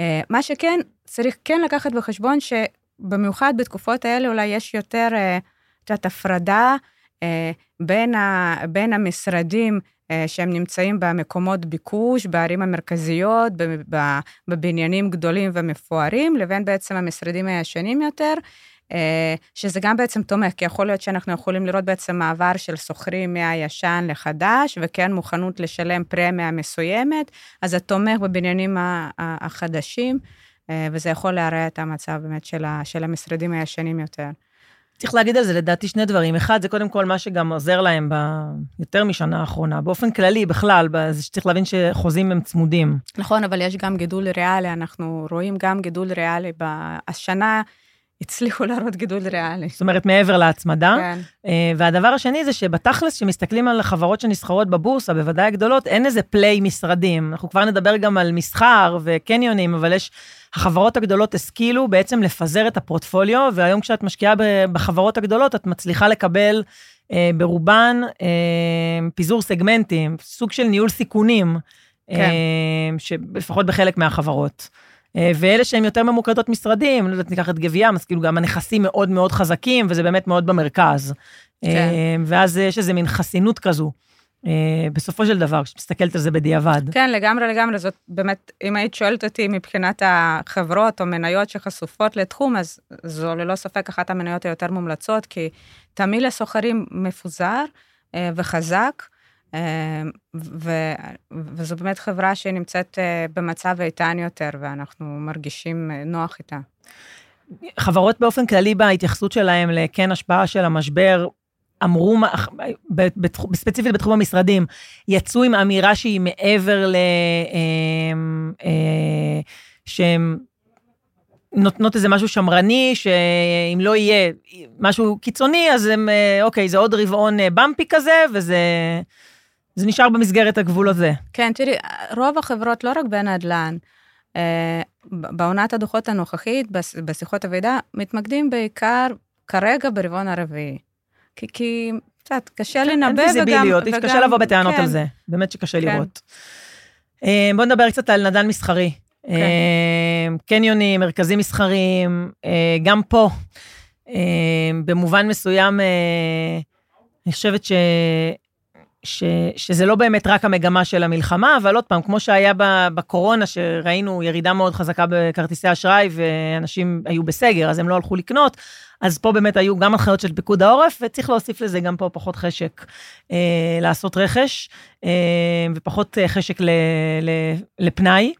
S6: אה, מה שכן, צריך כן לקחת בחשבון שבמיוחד בתקופות האלה אולי יש יותר, את יודעת, הפרדה בין, ה, בין המשרדים שהם נמצאים במקומות ביקוש, בערים המרכזיות, בבניינים גדולים ומפוארים, לבין בעצם המשרדים הישנים יותר, אה, שזה גם בעצם תומך, כי יכול להיות שאנחנו יכולים לראות בעצם מעבר של שוכרים מהישן לחדש, וכן מוכנות לשלם פרמיה מסוימת, אז זה תומך בבניינים החדשים, אה, וזה יכול להרע את המצב באמת של, של המשרדים הישנים יותר.
S5: צריך להגיד על זה לדעתי שני דברים. אחד, זה קודם כל מה שגם עוזר להם ביותר משנה האחרונה. באופן כללי, בכלל, זה שצריך להבין שחוזים הם צמודים.
S6: נכון, אבל יש גם גידול ריאלי, אנחנו רואים גם גידול ריאלי. השנה הצליחו להראות גידול ריאלי.
S5: זאת אומרת, מעבר להצמדה. כן. אה, והדבר השני זה שבתכלס, כשמסתכלים על חברות שנסחרות בבורסה, בוודאי הגדולות, אין איזה פליי משרדים. אנחנו כבר נדבר גם על מסחר וקניונים, אבל יש... החברות הגדולות השכילו בעצם לפזר את הפורטפוליו, והיום כשאת משקיעה בחברות הגדולות, את מצליחה לקבל אה, ברובן אה, פיזור סגמנטים, סוג של ניהול סיכונים, כן. אה, לפחות בחלק מהחברות. אה, ואלה שהם יותר ממוקדות משרדים, לא יודעת, ניקח את גביעם, אז כאילו גם הנכסים מאוד מאוד חזקים, וזה באמת מאוד במרכז. כן. אה, ואז יש איזה מין חסינות כזו. אה, בסופו של דבר, כשמסתכלת על זה בדיעבד.
S6: כן, לגמרי, לגמרי. זאת באמת, אם היית שואלת אותי מבחינת החברות או מניות שחשופות לתחום, אז זו ללא ספק אחת המניות היותר מומלצות, כי תמיל הסוחרים מפוזר וחזק. אמ, ו, וזו באמת חברה שנמצאת אה, במצב איתן יותר, ואנחנו מרגישים אה, נוח איתה.
S5: חברות באופן כללי בהתייחסות שלהם לכן השפעה של המשבר, אמרו, ספציפית בתחום המשרדים, יצאו עם אמירה שהיא מעבר ל... אמ, אה, שהם נותנות איזה משהו שמרני, שאם לא יהיה משהו קיצוני, אז הם, אוקיי, זה עוד רבעון במפי כזה, וזה... זה נשאר במסגרת הגבול הזה.
S6: כן, תראי, רוב החברות, לא רק בנדל"ן, אה, בעונת הדוחות הנוכחית, בשיחות הוועידה, מתמקדים בעיקר כרגע ברבעון הרביעי. כי, כי קצת קשה כן, לנבא
S5: וגם... אין ויזיביליות, וגם... קשה לבוא בטענות כן. על זה, באמת שקשה כן. לראות. אה, בואו נדבר קצת על נדל"ן מסחרי. כן. אה, קניונים, מרכזים מסחריים, גם פה, במובן מסוים, אני חושבת ש... ש, שזה לא באמת רק המגמה של המלחמה, אבל עוד פעם, כמו שהיה בקורונה, שראינו ירידה מאוד חזקה בכרטיסי אשראי, ואנשים היו בסגר, אז הם לא הלכו לקנות, אז פה באמת היו גם הנחיות של פיקוד העורף, וצריך להוסיף לזה גם פה פחות חשק אה, לעשות רכש, אה, ופחות אה, חשק ל, ל, לפנאי.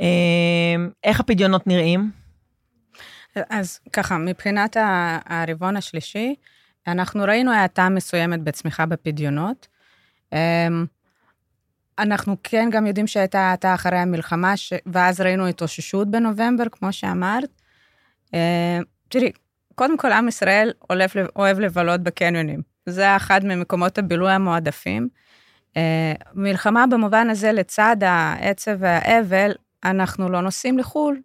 S5: אה, איך הפדיונות נראים?
S6: אז ככה, מבחינת הרבעון השלישי, אנחנו ראינו האטה מסוימת בצמיחה בפדיונות. אמ, אנחנו כן גם יודעים שהייתה האטה אחרי המלחמה, ש... ואז ראינו התאוששות בנובמבר, כמו שאמרת. אמ, תראי, קודם כל, עם ישראל אוהב, אוהב לבלות בקניונים. זה אחד ממקומות הבילוי המועדפים. אמ, מלחמה במובן הזה, לצד העצב והאבל, אנחנו לא נוסעים לחו"ל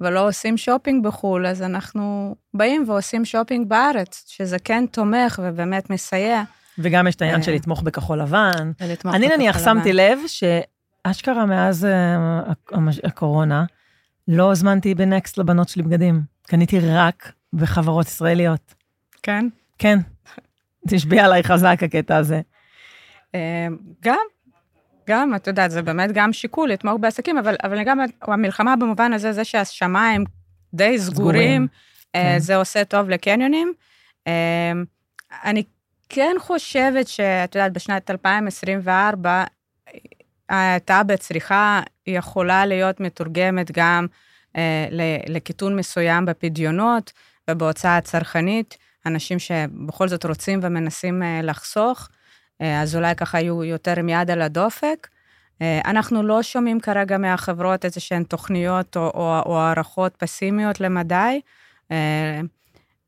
S6: ולא עושים שופינג בחו"ל, אז אנחנו באים ועושים שופינג בארץ, שזה כן תומך ובאמת מסייע.
S5: וגם יש את העניין של אה. לתמוך בכחול לבן. אני נניח שמתי לב שאשכרה מאז אה, הקורונה, לא הזמנתי בנקסט לבנות שלי בגדים. קניתי רק בחברות ישראליות.
S6: כן?
S5: כן. תשביע עליי חזק הקטע הזה.
S6: אה, גם, גם, את יודעת, זה באמת גם שיקול לתמוך בעסקים, אבל, אבל גם המלחמה במובן הזה, זה שהשמיים די סגורים, סגורים. כן. זה עושה טוב לקניונים. אני כן חושבת שאת יודעת, בשנת 2024, ההאטה בצריכה יכולה להיות מתורגמת גם אה, לקיטון מסוים בפדיונות ובהוצאה הצרכנית, אנשים שבכל זאת רוצים ומנסים אה, לחסוך, אה, אז אולי ככה יהיו יותר עם יד על הדופק. אה, אנחנו לא שומעים כרגע מהחברות איזה שהן תוכניות או, או, או הערכות פסימיות למדי. אה,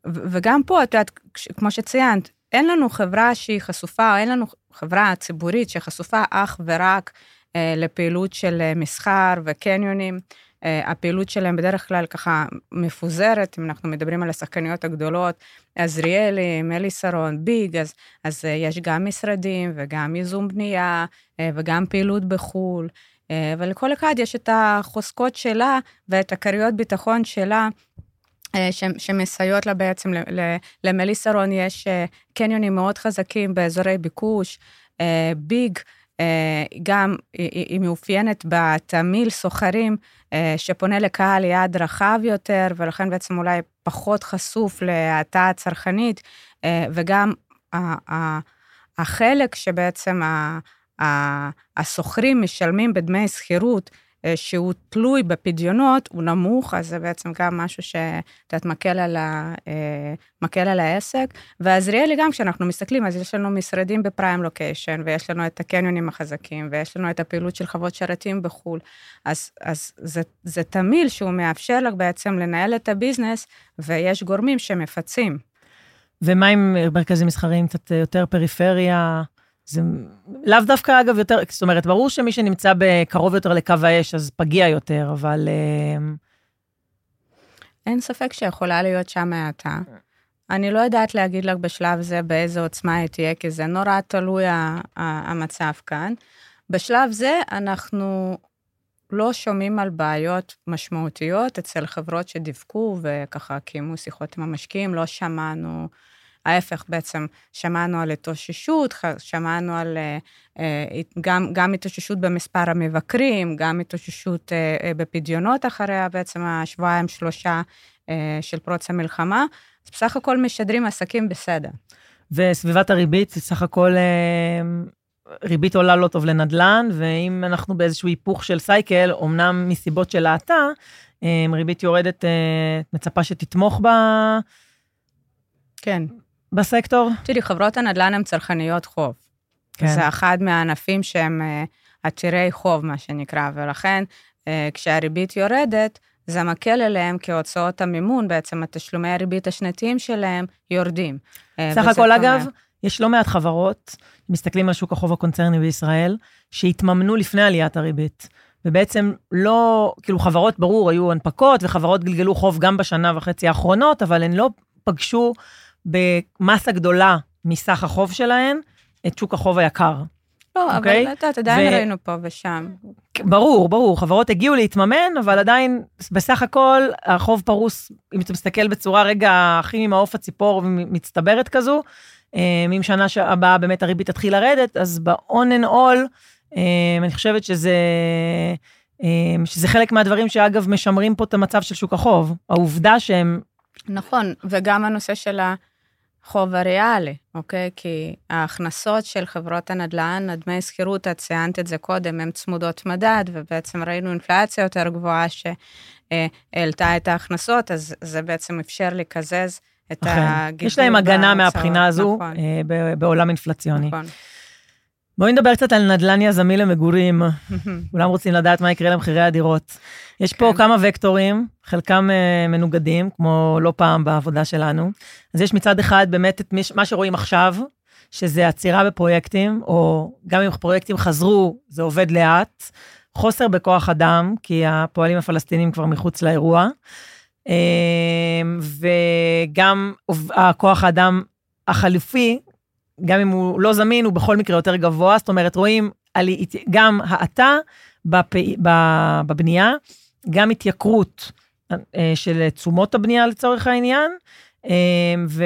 S6: וגם פה, את יודעת, כמו שציינת, אין לנו חברה שהיא חשופה, אין לנו חברה ציבורית שחשופה אך ורק אה, לפעילות של אה, מסחר וקניונים. אה, הפעילות שלהם בדרך כלל ככה מפוזרת, אם אנחנו מדברים על השחקניות הגדולות, עזריאלי, מליסרון, ביג, אז, אז אה, יש גם משרדים וגם ייזום בנייה אה, וגם פעילות בחו"ל. אה, ולכל אחד יש את החוזקות שלה ואת הכריות ביטחון שלה אה, שמסייעות לה בעצם, למליסרון יש אה, קניונים מאוד חזקים באזורי ביקוש, אה, ביג, גם היא מאופיינת בתמיל סוחרים שפונה לקהל יעד רחב יותר, ולכן בעצם אולי פחות חשוף להאטה הצרכנית, וגם החלק שבעצם השוכרים משלמים בדמי שכירות, אה, שהוא תלוי בפדיונות, הוא נמוך, אז זה בעצם גם משהו שאת יודעת, מקל אה, מקל על העסק. ועזריאלי גם, כשאנחנו מסתכלים, אז יש לנו משרדים בפריים לוקיישן, ויש לנו את הקניונים החזקים, ויש לנו את הפעילות של חוות שרתים בחו"ל. אז, אז זה, זה תמיל שהוא מאפשר לך בעצם לנהל את הביזנס, ויש גורמים שמפצים.
S5: ומה עם מרכזים מסחריים קצת יותר פריפריה? זה לאו דווקא, אגב, יותר, זאת אומרת, ברור שמי שנמצא בקרוב יותר לקו האש, אז פגיע יותר, אבל... אה,
S6: אין ספק שיכולה להיות שם האטה. אני לא יודעת להגיד לך בשלב זה באיזה עוצמה היא תהיה, כי זה נורא תלוי המצב כאן. בשלב זה אנחנו לא שומעים על בעיות משמעותיות אצל חברות שדיווחו וככה קיימו שיחות עם המשקיעים, לא שמענו ההפך בעצם, שמענו על התאוששות, שמענו על אה, אה, גם, גם התאוששות במספר המבקרים, גם התאוששות אה, בפדיונות אחריה בעצם השבועיים שלושה של פרוץ המלחמה, אז בסך הכל משדרים עסקים בסדר.
S5: וסביבת הריבית, סך הכל ריבית עולה לא טוב לנדל"ן, ואם אנחנו באיזשהו היפוך של סייקל, אמנם מסיבות של האטה, ריבית יורדת, מצפה שתתמוך בה.
S6: כן.
S5: בסקטור?
S6: תראי, חברות הנדל"ן הן צרכניות חוב. כן. זה אחד מהענפים שהם uh, עתירי חוב, מה שנקרא, ולכן uh, כשהריבית יורדת, זה מקל עליהם כי הוצאות המימון, בעצם התשלומי הריבית השנתיים שלהם יורדים.
S5: אה, סך הכל, אגב, יש לא מעט חברות, מסתכלים על שוק החוב הקונצרני בישראל, שהתממנו לפני עליית הריבית. ובעצם לא, כאילו חברות, ברור, היו הנפקות, וחברות גלגלו חוב גם בשנה וחצי האחרונות, אבל הן לא פגשו במסה גדולה מסך החוב שלהן, את שוק החוב היקר.
S6: לא, okay? אבל אוקיי? את יודעת, עדיין ו... ראינו פה ושם.
S5: ברור, ברור, חברות הגיעו להתממן, אבל עדיין, בסך הכל, החוב פרוס, אם אתה מסתכל בצורה רגע הכי ממעוף הציפור ומצטברת כזו, אם שנה הבאה באמת הריבית תתחיל לרדת, אז ב-on and all, אני חושבת שזה... שזה חלק מהדברים שאגב משמרים פה את המצב של שוק החוב. העובדה שהם...
S6: נכון, וגם הנושא של החוב הריאלי, אוקיי? כי ההכנסות של חברות הנדל"ן, דמי שכירות, את ציינת את זה קודם, הן צמודות מדד, ובעצם ראינו אינפלציה יותר גבוהה שהעלתה את ההכנסות, אז זה בעצם אפשר לקזז את הגידול.
S5: יש להם הגנה מהבחינה הזו נכון. בעולם אינפלציוני. נכון. בואי נדבר קצת על נדל"ן יזמי למגורים. כולם רוצים לדעת מה יקרה למחירי הדירות. יש פה כן. כמה וקטורים, חלקם uh, מנוגדים, כמו לא פעם בעבודה שלנו. אז יש מצד אחד באמת את מה שרואים עכשיו, שזה עצירה בפרויקטים, או גם אם פרויקטים חזרו, זה עובד לאט. חוסר בכוח אדם, כי הפועלים הפלסטינים כבר מחוץ לאירוע. Uh, וגם הכוח האדם החליפי, גם אם הוא לא זמין, הוא בכל מקרה יותר גבוה, זאת אומרת, רואים על, גם האטה בפ... בבנייה, גם התייקרות אה, של תשומות הבנייה לצורך העניין, אה, ו...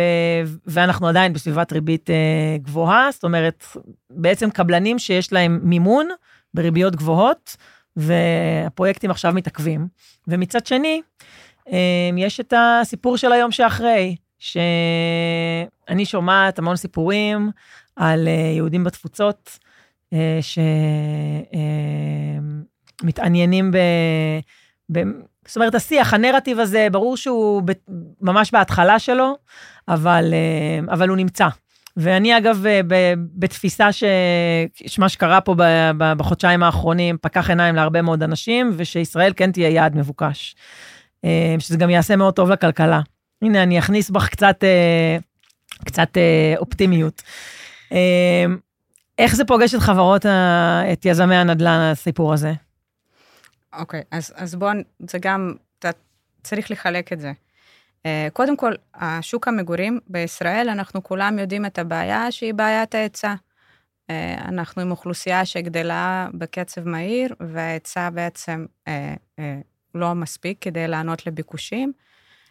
S5: ואנחנו עדיין בסביבת ריבית אה, גבוהה, זאת אומרת, בעצם קבלנים שיש להם מימון בריביות גבוהות, והפרויקטים עכשיו מתעכבים. ומצד שני, יש את הסיפור של היום שאחרי, שאני שומעת המון סיפורים על אה, יהודים בתפוצות, אה, שמתעניינים אה, ב... ב... זאת אומרת, השיח, הנרטיב הזה, ברור שהוא ממש בהתחלה שלו, אבל, אבל הוא נמצא. ואני אגב, בתפיסה שמה שקרה פה בחודשיים האחרונים פקח עיניים להרבה מאוד אנשים, ושישראל כן תהיה יעד מבוקש. שזה גם יעשה מאוד טוב לכלכלה. הנה, אני אכניס בך קצת, אה, קצת אה, אופטימיות. אה, איך זה פוגש את חברות, את יזמי הנדל"ן, הסיפור הזה?
S6: אוקיי, okay, אז, אז בואו, זה גם, אתה צריך לחלק את זה. קודם כל, השוק המגורים בישראל, אנחנו כולם יודעים את הבעיה שהיא בעיית ההיצע. אנחנו עם אוכלוסייה שגדלה בקצב מהיר, וההיצע בעצם לא מספיק כדי לענות לביקושים.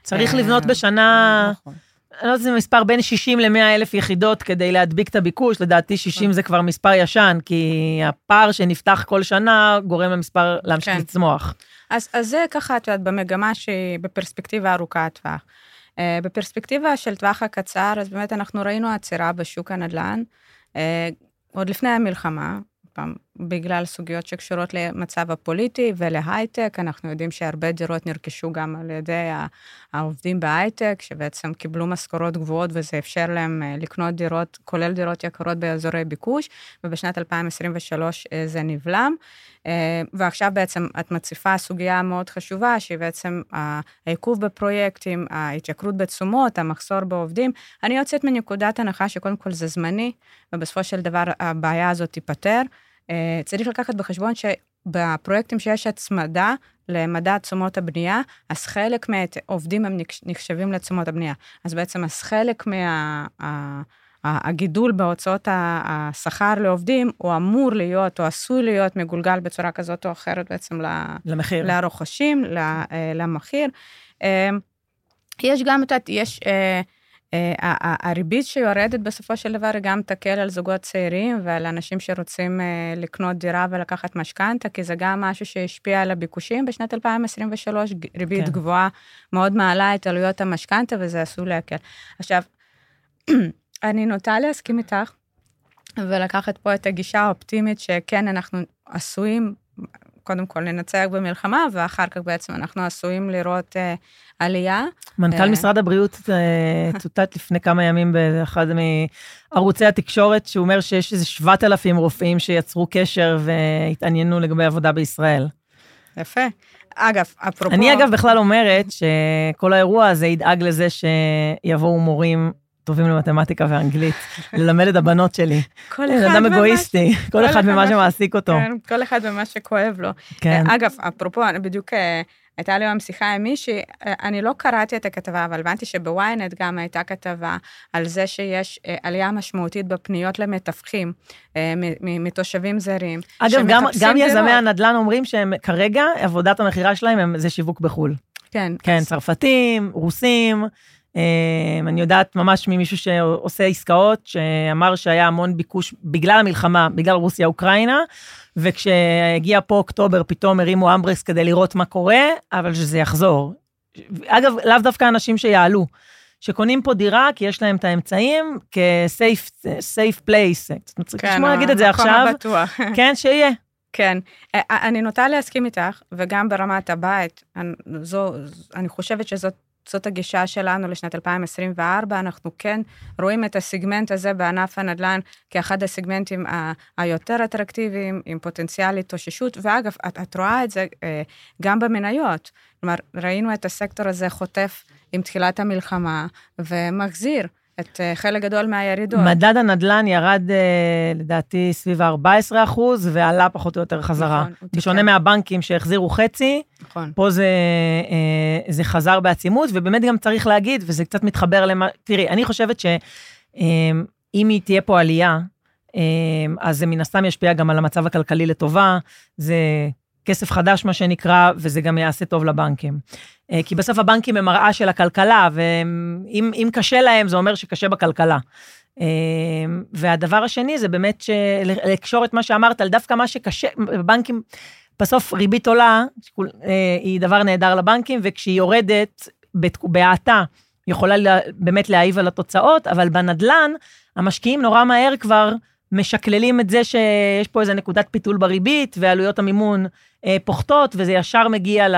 S5: צריך לבנות בשנה, נכון. אני לא יודעת אם זה מספר בין 60 ל-100 אלף יחידות כדי להדביק את הביקוש, לדעתי 60 נכון. זה כבר מספר ישן, כי הפער שנפתח כל שנה גורם למספר להמשיך כן. לצמוח.
S6: אז, אז זה ככה, את יודעת, במגמה שהיא בפרספקטיבה ארוכת טווח. Uh, בפרספקטיבה של טווח הקצר, אז באמת אנחנו ראינו עצירה בשוק הנדל"ן, uh, עוד לפני המלחמה, פעם, בגלל סוגיות שקשורות למצב הפוליטי ולהייטק, אנחנו יודעים שהרבה דירות נרכשו גם על ידי העובדים בהייטק, שבעצם קיבלו משכורות גבוהות וזה אפשר להם אה, לקנות דירות, כולל דירות יקרות באזורי ביקוש, ובשנת 2023 אה, זה נבלם. אה, ועכשיו בעצם את מציפה סוגיה מאוד חשובה, שהיא בעצם העיכוב בפרויקטים, ההתייקרות בתשומות, המחסור בעובדים. אני יוצאת מנקודת הנחה שקודם כל זה זמני, ובסופו של דבר הבעיה הזאת תיפתר. אה, צריך לקחת בחשבון שבפרויקטים שיש הצמדה למדד תשומות הבנייה, אז חלק מהעובדים הם נחשבים לתשומות הבנייה. אז בעצם אז חלק מה... הגידול בהוצאות השכר לעובדים, הוא אמור להיות, או עשוי להיות מגולגל בצורה כזאת או אחרת בעצם
S5: למחיר.
S6: לרוכשים, אה, למחיר. אה, יש גם, את יש... אה, הריבית שיורדת בסופו של דבר גם תקל על זוגות צעירים ועל אנשים שרוצים אה, לקנות דירה ולקחת משכנתה, כי זה גם משהו שהשפיע על הביקושים. בשנת 2023 ריבית כן. גבוהה מאוד מעלה את עלויות המשכנתה וזה עשוי להקל. עכשיו, אני נוטה להסכים איתך ולקחת פה את הגישה האופטימית שכן, אנחנו עשויים קודם כל לנצח במלחמה, ואחר כך בעצם אנחנו עשויים לראות uh, עלייה.
S5: מנכ"ל uh, משרד הבריאות uh, צוטט לפני כמה ימים באחד מערוצי התקשורת, שהוא אומר שיש איזה 7,000 רופאים שיצרו קשר והתעניינו לגבי עבודה בישראל.
S6: יפה. אגב, אפרופו...
S5: אני אגב בכלל אומרת שכל האירוע הזה ידאג לזה שיבואו מורים טובים למתמטיקה ואנגלית, ללמד את הבנות שלי. כל אחד אדם אגואיסטי, כל אחד במה שמעסיק אותו.
S6: כן, כל אחד במה שכואב לו. כן. אגב, אפרופו, בדיוק אה, הייתה לי היום שיחה עם מישהי, אה, אני לא קראתי את הכתבה, אבל הבנתי שבוויינט גם הייתה כתבה על זה שיש אה, עלייה משמעותית בפניות למתווכים מתושבים זרים.
S5: אגב, גם, גם יזמי הנדל"ן אומרים שהם כרגע, עבודת המכירה שלהם זה שיווק בחו"ל.
S6: כן.
S5: כן, אז... צרפתים, רוסים. אני יודעת ממש ממישהו שעושה עסקאות, שאמר שהיה המון ביקוש בגלל המלחמה, בגלל רוסיה-אוקראינה, וכשהגיע פה אוקטובר, פתאום הרימו אמברקס כדי לראות מה קורה, אבל שזה יחזור. אגב, לאו דווקא אנשים שיעלו, שקונים פה דירה כי יש להם את האמצעים כ-safe place. צריך
S6: כן,
S5: לשמוע להגיד את זה עכשיו.
S6: המקום הבטוח.
S5: כן, שיהיה.
S6: כן, אה, אני נוטה להסכים איתך, וגם ברמת הבית, אני, זו, אני חושבת שזאת זאת הגישה שלנו לשנת 2024. אנחנו כן רואים את הסגמנט הזה בענף הנדל"ן כאחד הסגמנטים ה- היותר אטרקטיביים, עם פוטנציאל התאוששות, ואגב, את, את רואה את זה אה, גם במניות. כלומר, ראינו את הסקטור הזה חוטף עם תחילת המלחמה, ומחזיר. את אה, חלק גדול מהירידות.
S5: מדד הנדל"ן ירד אה, לדעתי סביב ה-14 אחוז, ועלה פחות או יותר חזרה.
S6: נכון,
S5: בשונה. מהבנקים שהחזירו חצי,
S6: נכון.
S5: פה זה, אה, זה חזר בעצימות, ובאמת גם צריך להגיד, וזה קצת מתחבר למה, תראי, אני חושבת שאם היא תהיה פה עלייה, אז זה מן הסתם ישפיע גם על המצב הכלכלי לטובה, זה כסף חדש, מה שנקרא, וזה גם יעשה טוב לבנקים. אה, כי בסוף הבנקים הם מראה של הכלכלה, ואם אם קשה להם, זה אומר שקשה בכלכלה. אה, והדבר השני זה באמת לקשור את מה שאמרת על דווקא מה שקשה, בנקים, בסוף ריבית עולה, אה, היא דבר נהדר לבנקים, וכשהיא יורדת בהאטה, יכולה לה- באמת להעיב על התוצאות, אבל בנדלן, המשקיעים נורא מהר כבר משקללים את זה שיש פה איזה נקודת פיתול בריבית, ועלויות המימון אה, פוחתות, וזה ישר מגיע ל...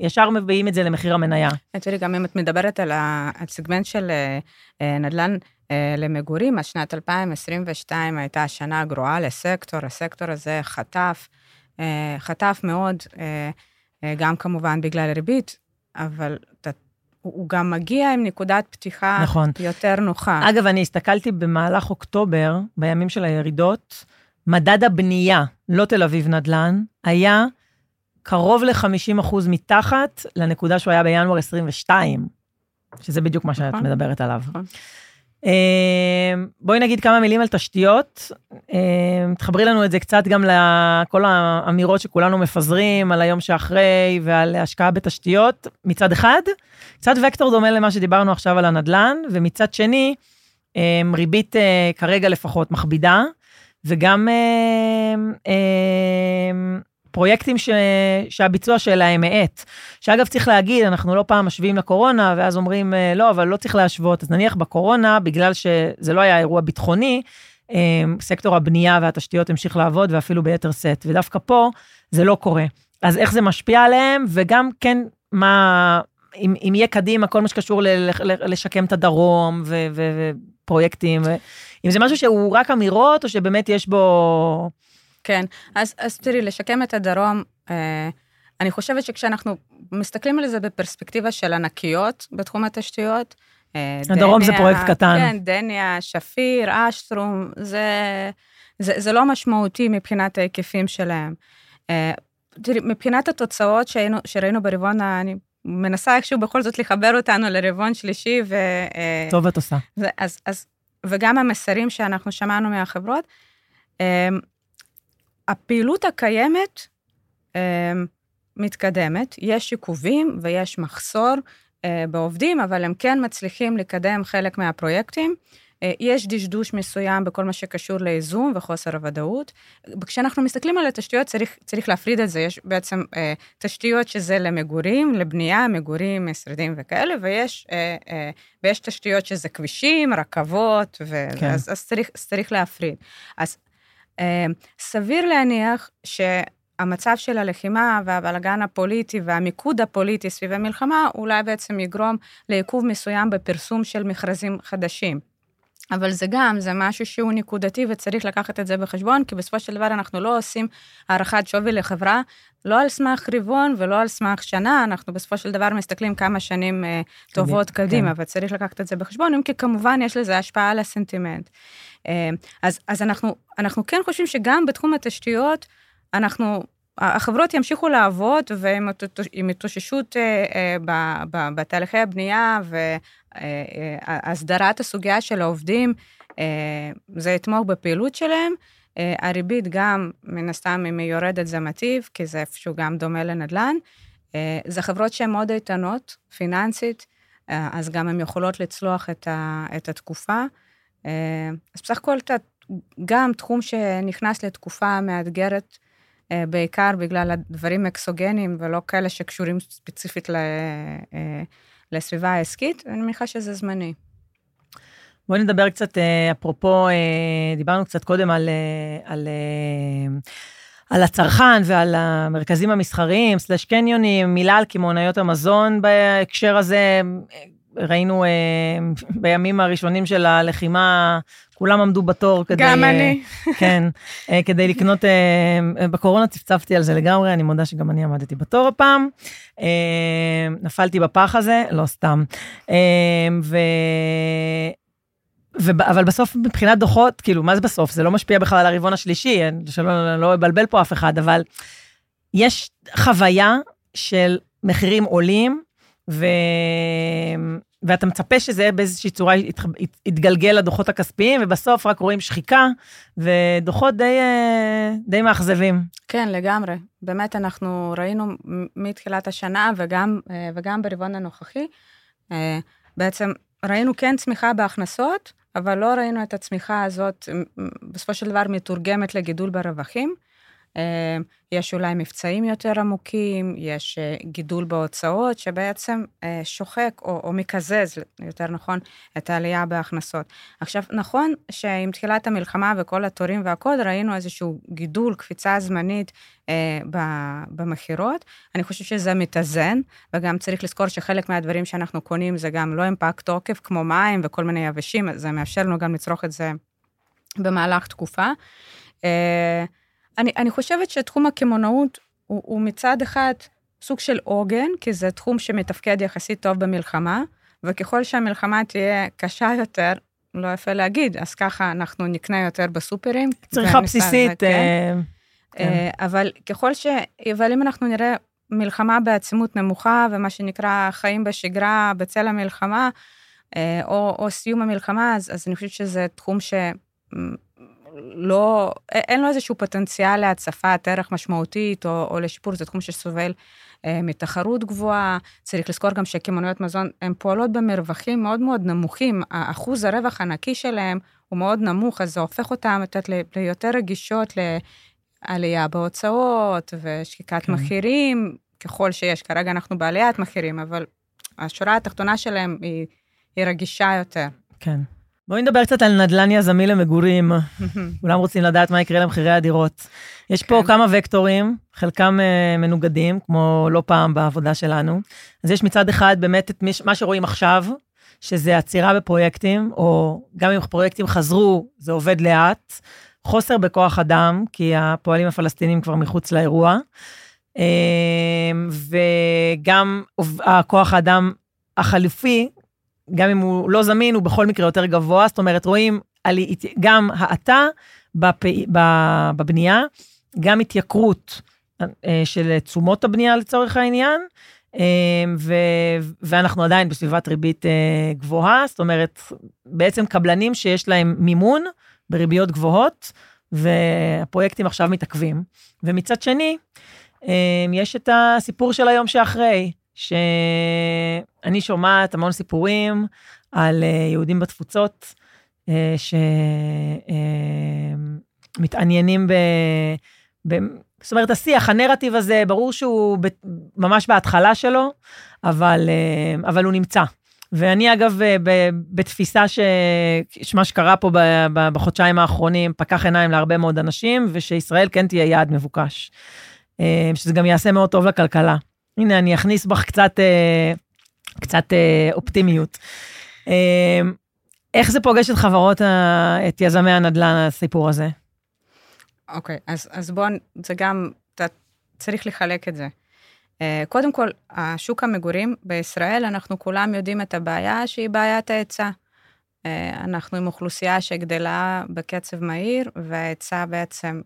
S5: ישר מביאים את זה למחיר המניה.
S6: תראי, גם אם את מדברת על הסגמנט של אה, אה, נדל"ן אה, למגורים, אז שנת 2022 הייתה שנה גרועה לסקטור, הסקטור הזה חטף, אה, חטף מאוד, גם כמובן בגלל ריבית, אבל הוא גם מגיע עם נקודת פתיחה
S5: נכון.
S6: יותר נוחה.
S5: אגב, אני הסתכלתי במהלך אוקטובר, בימים של הירידות, מדד הבנייה, לא תל אביב נדל"ן, היה קרוב ל-50% מתחת לנקודה שהוא היה בינואר 22, שזה בדיוק מה שאת
S6: נכון.
S5: מדברת עליו.
S6: נכון.
S5: אה, בואי נגיד כמה מילים על תשתיות. אה, תחברי לנו את זה קצת גם לכל האמירות שכולנו מפזרים על היום שאחרי ועל השקעה בתשתיות, מצד אחד. קצת וקטור דומה למה שדיברנו עכשיו על הנדל"ן, ומצד שני, אה, ריבית אה, כרגע לפחות מכבידה, וגם פרויקטים ש, שהביצוע שלהם האט. שאגב, צריך להגיד, אנחנו לא פעם משווים לקורונה, ואז אומרים, אה, לא, אבל לא צריך להשוות. אז נניח בקורונה, בגלל שזה לא היה אירוע ביטחוני, אה, סקטור הבנייה והתשתיות המשיך לעבוד, ואפילו ביתר שאת. ודווקא פה זה לא קורה. אז איך זה משפיע עליהם, וגם כן, מה, אם, אם יהיה קדימה, כל מה שקשור ל, ל, ל, לשקם את הדרום ו, ו, ופרויקטים, ו, אם זה משהו שהוא רק אמירות, או שבאמת יש בו...
S6: כן, אז, אז תראי, לשקם את הדרום, אה, אני חושבת שכשאנחנו מסתכלים על זה בפרספקטיבה של ענקיות בתחום התשתיות, אה,
S5: הדרום זה פרויקט קטן.
S6: כן, דניה, שפיר, אשטרום, זה, זה, זה לא משמעותי מבחינת ההיקפים שלהם. אה, תראי, מבחינת התוצאות שהיינו, שראינו ברבעון, אני מנסה איכשהו בכל זאת לחבר אותנו לרבעון שלישי, ו... אה,
S5: טוב את עושה.
S6: אז, אז, וגם המסרים שאנחנו שמענו מהחברות, אמ, הפעילות הקיימת אמ, מתקדמת, יש עיכובים ויש מחסור אה, בעובדים, אבל הם כן מצליחים לקדם חלק מהפרויקטים. אה, יש דשדוש מסוים בכל מה שקשור לאיזון וחוסר הוודאות. כשאנחנו מסתכלים על התשתיות, צריך, צריך להפריד את זה. יש בעצם אה, תשתיות שזה למגורים, לבנייה, מגורים, משרדים וכאלה, ויש, אה, אה, ויש תשתיות שזה כבישים, רכבות, ו...
S5: כן.
S6: אז, אז צריך, אז צריך להפריד. אז אה, סביר להניח שהמצב של הלחימה והבלגן הפוליטי והמיקוד הפוליטי סביב המלחמה, אולי בעצם יגרום לעיכוב מסוים בפרסום של מכרזים חדשים. אבל זה גם, זה משהו שהוא נקודתי וצריך לקחת את זה בחשבון, כי בסופו של דבר אנחנו לא עושים הערכת שווי לחברה, לא על סמך רבעון ולא על סמך שנה, אנחנו בסופו של דבר מסתכלים כמה שנים אה, טובות
S5: כן.
S6: קדימה, וצריך לקחת את זה בחשבון, אם כי כמובן יש לזה השפעה על הסנטימנט. אה, אז, אז אנחנו, אנחנו כן חושבים שגם בתחום התשתיות, אנחנו, החברות ימשיכו לעבוד, ועם התאוש- עם התאוששות אה, בתהליכי הבנייה והסדרת הסוגיה של העובדים, אה, זה יתמוך בפעילות שלהם. אה, הריבית גם, מן הסתם, אם היא יורדת זה מטיב, כי זה איפשהו גם דומה לנדל"ן. אה, זה חברות שהן מאוד איתנות, פיננסית, אה, אז גם הן יכולות לצלוח את, ה, את התקופה. אה, אז בסך הכל, גם תחום שנכנס לתקופה מאתגרת, אה, בעיקר בגלל הדברים אקסוגנים ולא כאלה שקשורים ספציפית לסביבה העסקית, אני מניחה שזה זמני.
S5: בואי נדבר קצת, אפרופו, דיברנו קצת קודם על, על, על הצרכן ועל המרכזים המסחריים, סלש קניונים, מילה על קמעונאיות המזון בהקשר הזה. ראינו בימים הראשונים של הלחימה, כולם עמדו בתור כדי...
S6: גם אני.
S5: כן, כדי לקנות, בקורונה צפצפתי על זה לגמרי, אני מודה שגם אני עמדתי בתור הפעם. נפלתי בפח הזה, לא סתם. ו... ו... אבל בסוף מבחינת דוחות, כאילו, מה זה בסוף? זה לא משפיע בכלל על הרבעון השלישי, שלא לא אבלבל פה אף אחד, אבל יש חוויה של מחירים עולים, ו... ואתה מצפה שזה באיזושהי צורה יתגלגל לדוחות הכספיים, ובסוף רק רואים שחיקה, ודוחות די, די מאכזבים.
S6: כן, לגמרי. באמת, אנחנו ראינו מתחילת השנה, וגם, וגם ברבעון הנוכחי, בעצם ראינו כן צמיחה בהכנסות, אבל לא ראינו את הצמיחה הזאת בסופו של דבר מתורגמת לגידול ברווחים. אה, יש אולי מבצעים יותר עמוקים, יש אה, גידול בהוצאות שבעצם אה, שוחק או, או מקזז, יותר נכון, את העלייה בהכנסות. עכשיו, נכון שעם תחילת המלחמה וכל התורים והכול, ראינו איזשהו גידול, קפיצה זמנית אה, במכירות. אני חושבת שזה מתאזן, וגם צריך לזכור שחלק מהדברים שאנחנו קונים זה גם לא עם תוקף, כמו מים וכל מיני יבשים, זה מאפשר לנו גם לצרוך את זה במהלך תקופה. אה, אני, אני חושבת שתחום הקמעונאות הוא, הוא מצד אחד סוג של עוגן, כי זה תחום שמתפקד יחסית טוב במלחמה, וככל שהמלחמה תהיה קשה יותר, לא יפה להגיד, אז ככה אנחנו נקנה יותר בסופרים.
S5: צריכה בסיסית.
S6: כן. אה, כן. אה, אבל ככל ש... אבל אם אנחנו נראה מלחמה בעצימות נמוכה, ומה שנקרא חיים בשגרה בצל המלחמה, אה, או, או סיום המלחמה, אז, אז אני חושבת שזה תחום ש... לא, אין לו איזשהו פוטנציאל להצפת ערך משמעותית או, או לשיפור, זה תחום שסובל אה, מתחרות גבוהה. צריך לזכור גם שקמעוניות מזון, הן פועלות במרווחים מאוד מאוד נמוכים, אחוז הרווח הנקי שלהם הוא מאוד נמוך, אז זה הופך אותם ליותר רגישות לעלייה בהוצאות ושקיקת כן. מחירים, ככל שיש. כרגע אנחנו בעליית מחירים, אבל השורה התחתונה שלהם היא, היא רגישה יותר.
S5: כן. בואי נדבר קצת על נדל"ן יזמי למגורים. כולם רוצים לדעת מה יקרה למחירי הדירות. יש פה כן. כמה וקטורים, חלקם uh, מנוגדים, כמו לא פעם בעבודה שלנו. אז יש מצד אחד באמת את מה שרואים עכשיו, שזה עצירה בפרויקטים, או גם אם פרויקטים חזרו, זה עובד לאט. חוסר בכוח אדם, כי הפועלים הפלסטינים כבר מחוץ לאירוע. אה, וגם הכוח האדם החליפי גם אם הוא לא זמין, הוא בכל מקרה יותר גבוה, זאת אומרת, רואים על, גם האטה בפ... בבנייה, גם התייקרות אה, של תשומות הבנייה לצורך העניין, אה, ו... ואנחנו עדיין בסביבת ריבית אה, גבוהה, זאת אומרת, בעצם קבלנים שיש להם מימון בריביות גבוהות, והפרויקטים עכשיו מתעכבים. ומצד שני, יש את הסיפור של היום שאחרי. שאני שומעת המון סיפורים על אה, יהודים בתפוצות, אה, שמתעניינים ב... ב... זאת אומרת, השיח, הנרטיב הזה, ברור שהוא ב... ממש בהתחלה שלו, אבל, אה, אבל הוא נמצא. ואני אגב, בתפיסה שמה שקרה פה בחודשיים האחרונים פקח עיניים להרבה מאוד אנשים, ושישראל כן תהיה יעד מבוקש. שזה גם יעשה מאוד טוב לכלכלה. הנה, אני אכניס בך קצת, אה, קצת אה, אופטימיות. אה, איך זה פוגש את חברות, את יזמי הנדל"ן, הסיפור הזה?
S6: אוקיי, okay, אז, אז בואו, זה גם, אתה צריך לחלק את זה. קודם כל, השוק המגורים בישראל, אנחנו כולם יודעים את הבעיה שהיא בעיית ההיצע. אנחנו עם אוכלוסייה שגדלה בקצב מהיר, וההיצע בעצם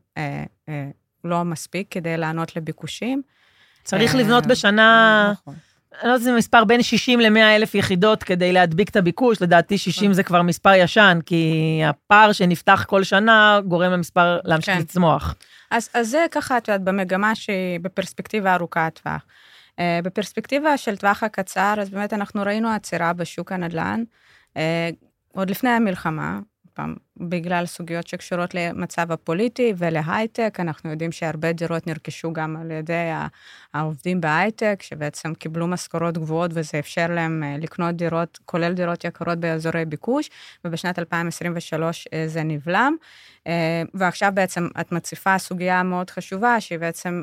S6: לא מספיק כדי לענות לביקושים.
S5: צריך אה, לבנות בשנה, נכון. אני לא יודעת אם זה מספר בין 60 ל-100 אלף יחידות כדי להדביק את הביקוש, לדעתי 60 נכון. זה כבר מספר ישן, כי הפער שנפתח כל שנה גורם למספר להמשיך כן. לצמוח.
S6: אז, אז זה ככה, את יודעת, במגמה שהיא בפרספקטיבה ארוכת טווח. אה, בפרספקטיבה של טווח הקצר, אז באמת אנחנו ראינו עצירה בשוק הנדל"ן, אה, עוד לפני המלחמה, פעם, בגלל סוגיות שקשורות למצב הפוליטי ולהייטק, אנחנו יודעים שהרבה דירות נרכשו גם על ידי העובדים בהייטק, שבעצם קיבלו משכורות גבוהות וזה אפשר להם אה, לקנות דירות, כולל דירות יקרות באזורי ביקוש, ובשנת 2023 אה, זה נבלם. אה, ועכשיו בעצם את מציפה סוגיה מאוד חשובה, שהיא בעצם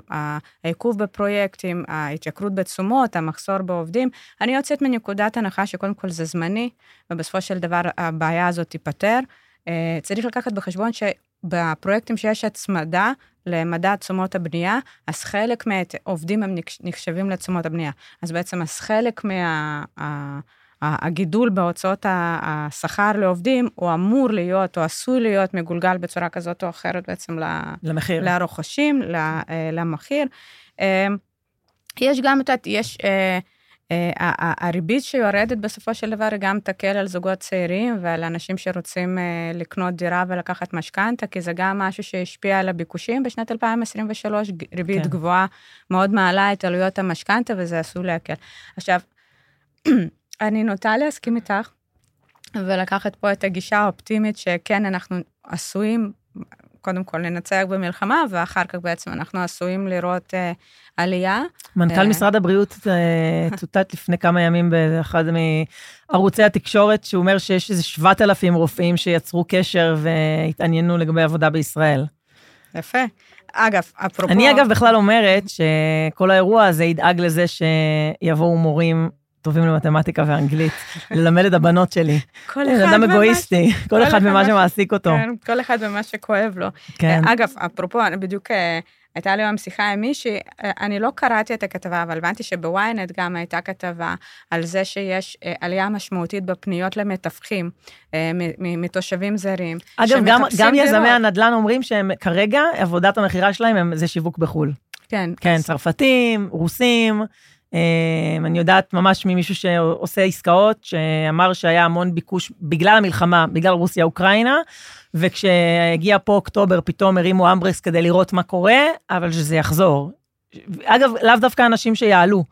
S6: העיכוב בפרויקטים, ההתייקרות בתשומות, המחסור בעובדים. אני יוצאת מנקודת הנחה שקודם כל זה זמני, ובסופו של דבר הבעיה הזאת תיפתר. אה, צריך לקחת בחשבון שבפרויקטים שיש הצמדה למדד תשומות הבנייה, אז חלק מהעובדים הם נחשבים לתשומות הבנייה. אז בעצם אז חלק מה... הגידול בהוצאות השכר לעובדים, הוא אמור להיות, או עשוי להיות מגולגל בצורה כזאת או אחרת בעצם
S5: למחיר.
S6: לרוכשים, אה, למחיר. אה, יש גם, את יש הריבית שיורדת בסופו של דבר גם תקל על זוגות צעירים ועל אנשים שרוצים אה, לקנות דירה ולקחת משכנתה, כי זה גם משהו שהשפיע על הביקושים. בשנת 2023 ריבית כן. גבוהה מאוד מעלה את עלויות המשכנתה וזה עשוי להקל. עכשיו, אני נוטה להסכים איתך ולקחת פה את הגישה האופטימית שכן, אנחנו עשויים קודם כל לנצח במלחמה, ואחר כך בעצם אנחנו עשויים לראות uh, עלייה.
S5: מנכ"ל uh, משרד הבריאות uh, צוטט לפני כמה ימים באחד מערוצי התקשורת, שהוא אומר שיש איזה 7,000 רופאים שיצרו קשר והתעניינו לגבי עבודה בישראל.
S6: יפה. אגב, אפרופו...
S5: אני אגב בכלל אומרת שכל האירוע הזה ידאג לזה שיבואו מורים טובים למתמטיקה ואנגלית, ללמד את הבנות שלי. כל אחד אדם אגואיסטי, כל אחד במה שמעסיק אותו.
S6: כן, כל אחד במה שכואב לו. כן. אגב, אפרופו, בדיוק, אה, הייתה לי היום שיחה עם מישהי, אה, אני לא קראתי את הכתבה, אבל הבנתי שבוויינט גם הייתה כתבה על זה שיש אה, עלייה משמעותית בפניות למתווכים מתושבים זרים.
S5: אגב, גם, גם יזמי הנדל"ן אומרים שהם כרגע, עבודת המכירה שלהם זה שיווק בחו"ל.
S6: כן.
S5: כן. צרפתים, רוסים. אמ, אני יודעת ממש ממישהו שעושה עסקאות, שאמר שהיה המון ביקוש בגלל המלחמה, בגלל רוסיה-אוקראינה, וכשהגיע פה אוקטובר פתאום הרימו אמברקס כדי לראות מה קורה, אבל שזה יחזור. אגב, לאו דווקא אנשים שיעלו,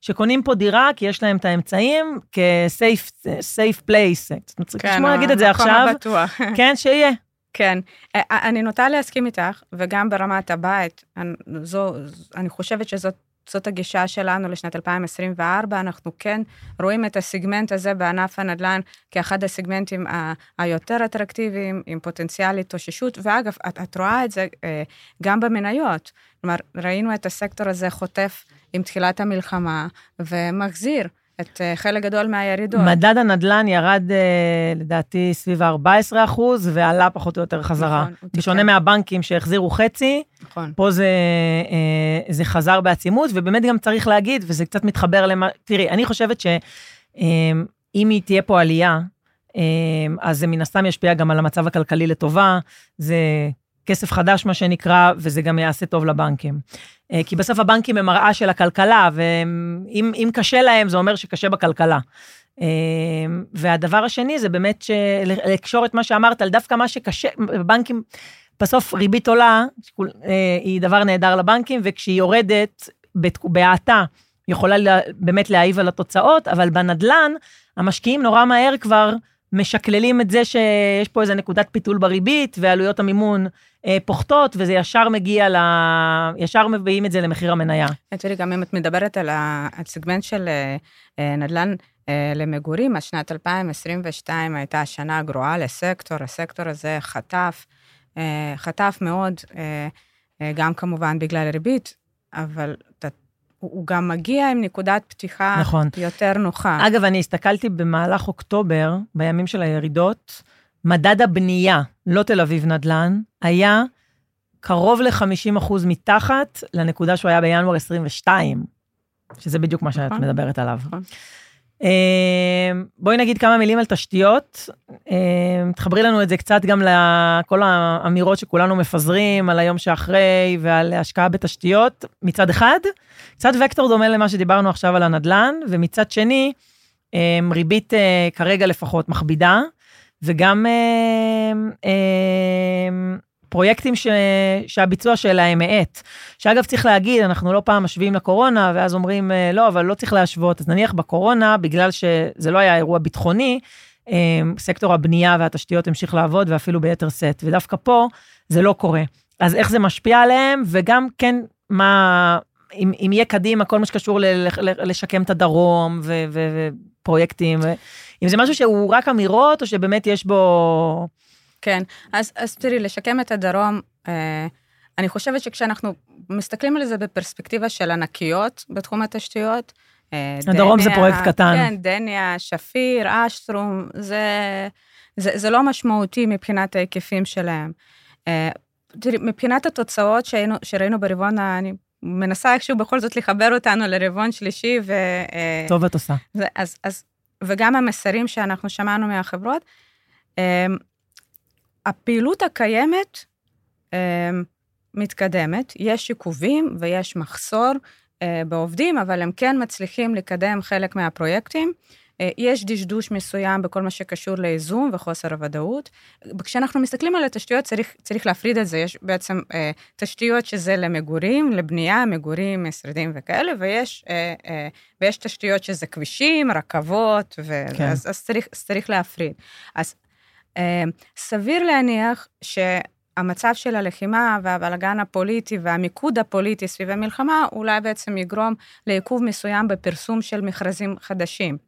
S5: שקונים פה דירה כי יש להם את האמצעים כ-safe place. צריך כן, לשמוע להגיד את זה עכשיו.
S6: כן, המקום הבטוח.
S5: כן, שיהיה.
S6: כן, אני נוטה להסכים איתך, וגם ברמת הבית, אני, זו, אני חושבת שזאת זאת הגישה שלנו לשנת 2024. אנחנו כן רואים את הסגמנט הזה בענף הנדל"ן כאחד הסגמנטים ה- היותר אטרקטיביים, עם פוטנציאל התאוששות, ואגב, את, את רואה את זה אה, גם במניות. כלומר, ראינו את הסקטור הזה חוטף עם תחילת המלחמה ומחזיר. את אה, חלק גדול מהירידות.
S5: מדד הנדל"ן ירד אה, לדעתי סביב ה-14 אחוז, ועלה פחות או יותר חזרה. נכון. בשונה תיקן. מהבנקים שהחזירו חצי, נכון. פה זה, אה, זה חזר בעצימות, ובאמת גם צריך להגיד, וזה קצת מתחבר למה... תראי, אני חושבת שאם היא תהיה פה עלייה, אז זה מן הסתם ישפיע גם על המצב הכלכלי לטובה. זה כסף חדש, מה שנקרא, וזה גם יעשה טוב לבנקים. אה, כי בסוף הבנקים הם מראה של הכלכלה, ואם קשה להם, זה אומר שקשה בכלכלה. אה, והדבר השני זה באמת לקשור את מה שאמרת על דווקא מה שקשה, בבנקים, בסוף ריבית עולה, אה, היא דבר נהדר לבנקים, וכשהיא יורדת בהאטה, יכולה באמת להעיב על התוצאות, אבל בנדלן, המשקיעים נורא מהר כבר משקללים את זה שיש פה איזה נקודת פיתול בריבית, ועלויות המימון פוחתות, וזה ישר מגיע ל... ישר מביאים את זה למחיר המניה.
S6: תראי, גם אם את מדברת על הסגמנט של אה, אה, נדל"ן אה, למגורים, אז שנת 2022 הייתה שנה גרועה לסקטור, הסקטור הזה חטף, אה, חטף מאוד, אה, אה, גם כמובן בגלל ריבית, אבל הוא גם מגיע עם נקודת פתיחה נכון. יותר נוחה.
S5: אגב, אני הסתכלתי במהלך אוקטובר, בימים של הירידות, מדד הבנייה, לא תל אביב נדל"ן, היה קרוב ל-50% מתחת לנקודה שהוא היה בינואר 22, שזה בדיוק מה שאת נכון. מדברת עליו. נכון. אמ, בואי נגיד כמה מילים על תשתיות. אמ, תחברי לנו את זה קצת גם לכל האמירות שכולנו מפזרים על היום שאחרי ועל השקעה בתשתיות. מצד אחד, קצת וקטור דומה למה שדיברנו עכשיו על הנדל"ן, ומצד שני, אמ, ריבית אה, כרגע לפחות מכבידה, וגם פרויקטים ש, שהביצוע שלהם האט. שאגב, צריך להגיד, אנחנו לא פעם משווים לקורונה, ואז אומרים, אה, לא, אבל לא צריך להשוות. אז נניח בקורונה, בגלל שזה לא היה אירוע ביטחוני, אה, סקטור הבנייה והתשתיות המשיך לעבוד, ואפילו ביתר שאת. ודווקא פה זה לא קורה. אז איך זה משפיע עליהם, וגם כן, מה, אם, אם יהיה קדימה, כל מה שקשור ל, לשקם את הדרום ו, ו, ופרויקטים, ו, אם זה משהו שהוא רק אמירות, או שבאמת יש בו...
S6: כן, אז, אז תראי, לשקם את הדרום, אה, אני חושבת שכשאנחנו מסתכלים על זה בפרספקטיבה של ענקיות בתחום התשתיות, אה,
S5: הדרום דניה, זה פרויקט קטן.
S6: כן, דניה, שפיר, אשטרום, זה, זה, זה לא משמעותי מבחינת ההיקפים שלהם. אה, תראי, מבחינת התוצאות שהיינו, שראינו ברבעון, אני מנסה איכשהו בכל זאת לחבר אותנו לרבעון שלישי, ו... אה,
S5: טוב את עושה.
S6: אז, אז, וגם המסרים שאנחנו שמענו מהחברות, אה, הפעילות הקיימת אה, מתקדמת, יש עיכובים ויש מחסור בעובדים, אבל הם כן מצליחים לקדם חלק מהפרויקטים. אה, יש דשדוש מסוים בכל מה שקשור לאיזון וחוסר הוודאות. כשאנחנו מסתכלים על התשתיות, צריך, צריך להפריד את זה. יש בעצם אה, תשתיות שזה למגורים, לבנייה, מגורים, משרדים וכאלה, ויש, אה, אה, ויש תשתיות שזה כבישים, רכבות, ו... כן. אז, אז צריך, צריך להפריד. אז אה, סביר להניח ש... המצב של הלחימה והבלגן הפוליטי והמיקוד הפוליטי סביב המלחמה אולי בעצם יגרום לעיכוב מסוים בפרסום של מכרזים חדשים.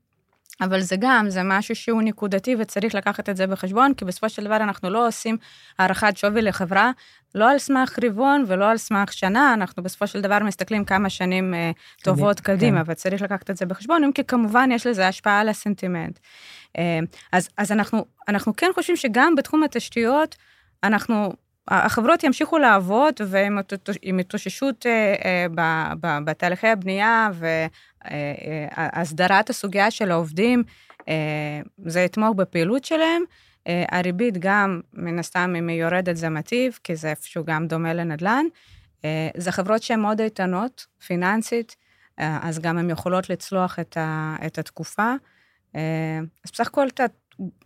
S6: אבל זה גם, זה משהו שהוא נקודתי וצריך לקחת את זה בחשבון, כי בסופו של דבר אנחנו לא עושים הערכת שווי לחברה, לא על סמך רבעון ולא על סמך שנה, אנחנו בסופו של דבר מסתכלים כמה שנים uh, טובות כן. קדימה, כן. וצריך לקחת את זה בחשבון, אם כי כמובן יש לזה השפעה על הסנטימנט. Uh, אז, אז אנחנו, אנחנו כן חושבים שגם בתחום התשתיות, אנחנו החברות ימשיכו לעבוד ועם התאוששות אה, אה, בתהליכי הבנייה והסדרת אה, הסוגיה של העובדים, זה יתמוך בפעילות שלהם. הריבית גם, מן הסתם, אם היא יורדת זה מטיב, כי זה איפשהו גם דומה לנדל"ן. זה חברות שהן מאוד איתנות, פיננסית, אז גם הן יכולות לצלוח את, ה, את התקופה. אז בסך הכל,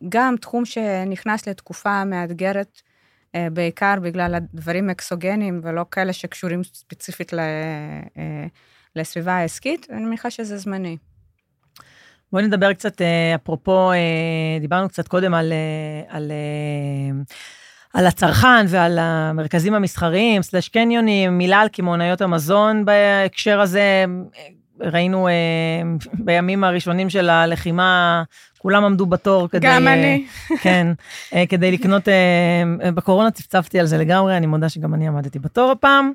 S6: גם תחום שנכנס לתקופה מאתגרת, בעיקר בגלל הדברים אקסוגנים ולא כאלה שקשורים ספציפית אה, לסביבה העסקית, אני מניחה שזה זמני.
S5: בואי נדבר קצת, אה, אפרופו, דיברנו קצת קודם על, על, על הצרכן ועל המרכזים המסחריים, סלש קניונים, מילה על קמעונאיות המזון בהקשר הזה. ראינו בימים הראשונים של הלחימה כולם עמדו בתור כדי...
S6: גם אני.
S5: כן, אה, כדי לקנות, אה, בקורונה צפצפתי על זה לגמרי, אני מודה שגם אני עמדתי בתור הפעם.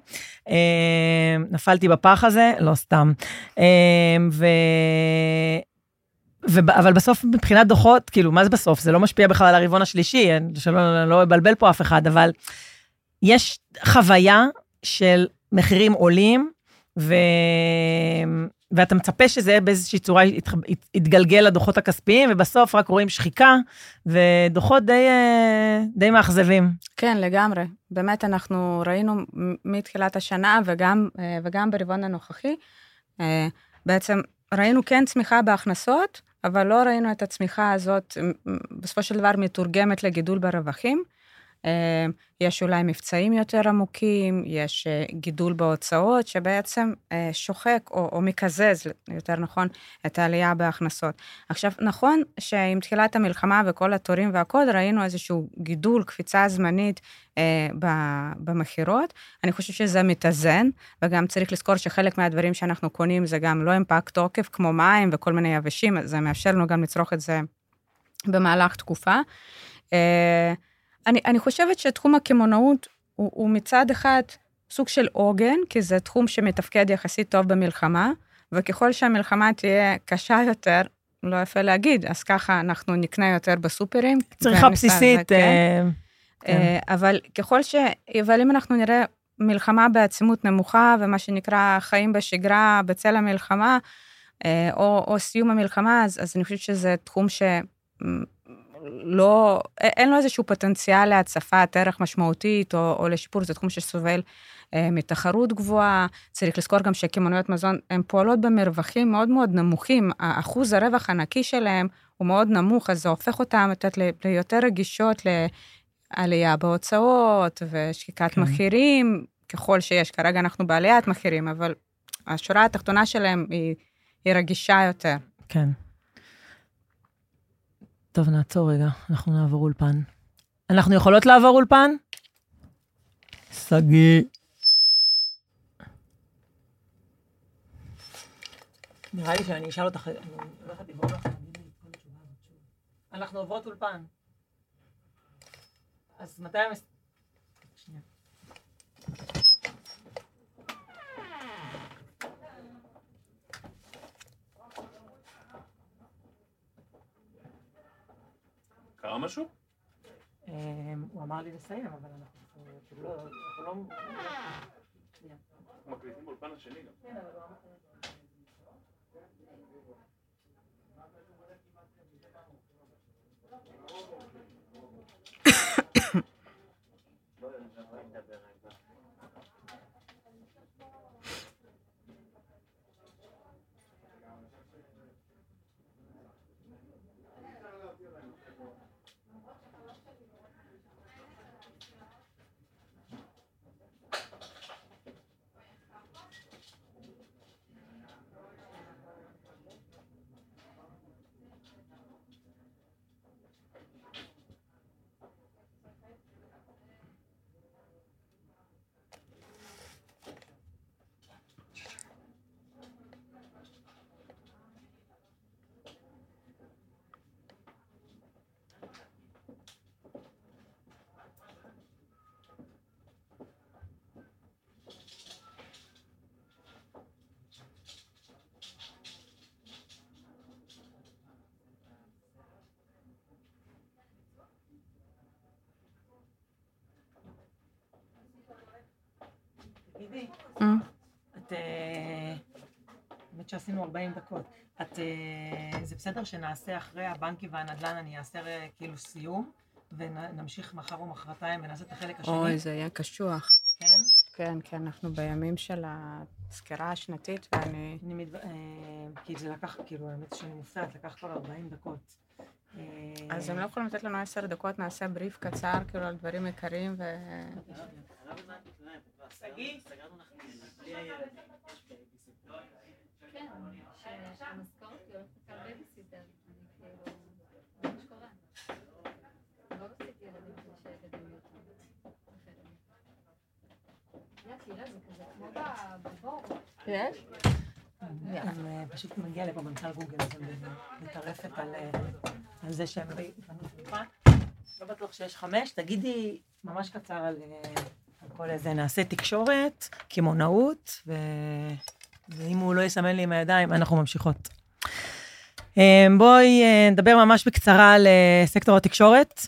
S5: אה, נפלתי בפח הזה, לא סתם. ו... ו... אבל בסוף מבחינת דוחות, כאילו, מה זה בסוף? זה לא משפיע בכלל על הרבעון השלישי, שלא לא אבלבל פה אף אחד, אבל יש חוויה של מחירים עולים, ו... ואתה מצפה שזה באיזושהי צורה יתגלגל לדוחות הכספיים, ובסוף רק רואים שחיקה, ודוחות די, אה, די מאכזבים.
S6: כן, לגמרי. באמת, אנחנו ראינו מתחילת השנה, וגם, אה, וגם ברבעון הנוכחי, אה, בעצם ראינו כן צמיחה בהכנסות, אבל לא ראינו את הצמיחה הזאת בסופו של דבר מתורגמת לגידול ברווחים. אה, יש אולי מבצעים יותר עמוקים, יש אה, גידול בהוצאות שבעצם אה, שוחק או, או מקזז, יותר נכון, את העלייה בהכנסות. עכשיו, נכון שעם תחילת המלחמה וכל התורים והכול, ראינו איזשהו גידול, קפיצה זמנית במכירות. אני חושבת שזה מתאזן, וגם צריך לזכור שחלק מהדברים שאנחנו קונים זה גם לא פג תוקף, כמו מים וכל מיני יבשים, אז זה מאפשר לנו גם לצרוך את זה במהלך תקופה. אני, אני חושבת שתחום הקמעונאות הוא, הוא מצד אחד סוג של עוגן, כי זה תחום שמתפקד יחסית טוב במלחמה, וככל שהמלחמה תהיה קשה יותר, לא יפה להגיד, אז ככה אנחנו נקנה יותר בסופרים.
S5: צריכה בסיסית.
S6: כן. אה, כן. אה, אבל ככל ש... אבל אם אנחנו נראה מלחמה בעצימות נמוכה, ומה שנקרא חיים בשגרה בצל המלחמה, אה, או, או סיום המלחמה, אז, אז אני חושבת שזה תחום ש... לא, אין לו איזשהו פוטנציאל להצפת ערך משמעותית או, או לשיפור, זה תחום שסובל אה, מתחרות גבוהה. צריך לזכור גם שקמעונויות מזון, הן פועלות במרווחים מאוד מאוד נמוכים, אחוז הרווח הנקי שלהם הוא מאוד נמוך, אז זה הופך אותם ליותר רגישות עלייה בהוצאות ושקיקת
S5: כן.
S6: מחירים, ככל שיש. כרגע אנחנו בעליית מחירים, אבל השורה התחתונה שלהם היא, היא רגישה יותר.
S5: כן. טוב, נעצור רגע, אנחנו נעבור אולפן. אנחנו יכולות לעבור אולפן? שגיא. נראה לי שאני אשאל אותך, אני הולכת לך. אנחנו עוברות אולפן. אז מתי
S1: קרה משהו?
S5: אמ, הוא אמר לי לסיים, אבל אנחנו כאילו לא... לא...
S1: מקליטים באולפן השני גם.
S5: כן, אבל הוא אמר... תגידי,
S6: Mm.
S5: את... אה, האמת שעשינו 40 דקות. את... אה, זה בסדר שנעשה אחרי הבנקים והנדל"ן, אני אעשה אה, כאילו סיום, ונמשיך מחר או מחרתיים ונעשה את החלק השני?
S6: אוי, זה יהיה קשוח.
S5: כן?
S6: כן, כן, אנחנו בימים של הסקירה השנתית, ואני...
S5: אני מתו... כי זה לקח, כאילו, האמת שאני מופתעת, לקח כבר 40 דקות.
S6: אז הם לא יכולים לתת לנו עשר דקות, נעשה בריף קצר, כאילו, על דברים עיקריים, ו... יש?
S5: פשוט מגיע לפה מנכ"ל גוגל, אז הם מטרפת על זה שהם. לא בטוח שיש חמש. תגידי ממש קצר על אה, כל איזה, נעשה תקשורת, קמעונאות, ו... ואם הוא לא יסמן לי עם הידיים, אנחנו ממשיכות. אה, בואי אה, נדבר ממש בקצרה על אה, סקטור התקשורת.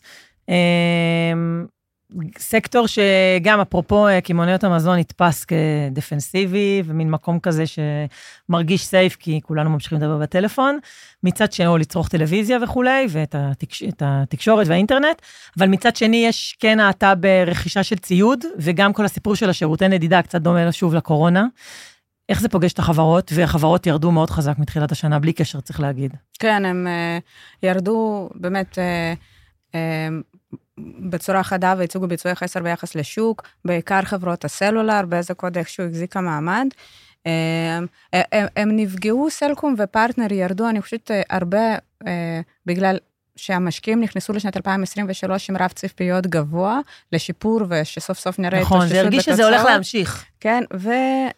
S5: סקטור שגם אפרופו אה, קמעוניות המזון נתפס כדפנסיבי ומין מקום כזה שמרגיש סייף כי כולנו ממשיכים לדבר בטלפון, מצד שני או לצרוך טלוויזיה וכולי ואת התקש... התקשורת והאינטרנט, אבל מצד שני יש כן האטה ברכישה של ציוד וגם כל הסיפור של השירותי נדידה קצת דומה שוב לקורונה. איך זה פוגש את החברות, והחברות ירדו מאוד חזק מתחילת השנה, בלי קשר, צריך להגיד.
S6: כן, הם אה, ירדו באמת אה, בצורה חדה והציגו ביצועי חסר ביחס לשוק, בעיקר חברות הסלולר, בזק עוד איכשהו החזיקה מעמד. אה, הם, הם נפגעו, סלקום ופרטנר ירדו, אני חושבת, אה, הרבה אה, בגלל שהמשקיעים נכנסו לשנת 2023 עם רף ציפיות גבוה לשיפור, ושסוף סוף נראה
S5: נכון, זה הרגיש שזה הולך
S6: בתוצאות.
S5: להמשיך.
S6: כן, ו,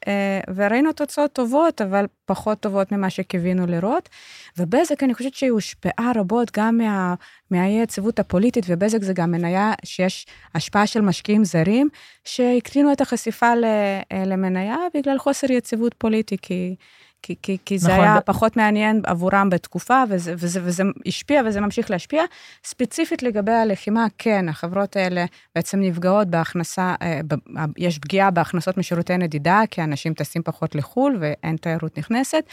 S6: אה, וראינו תוצאות טובות, אבל פחות טובות ממה שקיווינו לראות. ובזק, אני חושבת שהיא הושפעה רבות גם מה, מהאי-יציבות הפוליטית, ובזק זה גם מניה שיש השפעה של משקיעים זרים, שהקטינו את החשיפה אה, למניה בגלל חוסר יציבות פוליטי, כי... כי, כי, כי זה
S5: נכון.
S6: היה פחות מעניין עבורם בתקופה, וזה, וזה, וזה השפיע וזה ממשיך להשפיע. ספציפית לגבי הלחימה, כן, החברות האלה בעצם נפגעות בהכנסה, אה, ב- יש פגיעה בהכנסות משירותי נדידה, כי אנשים טסים פחות לחו"ל ואין תיירות נכנסת.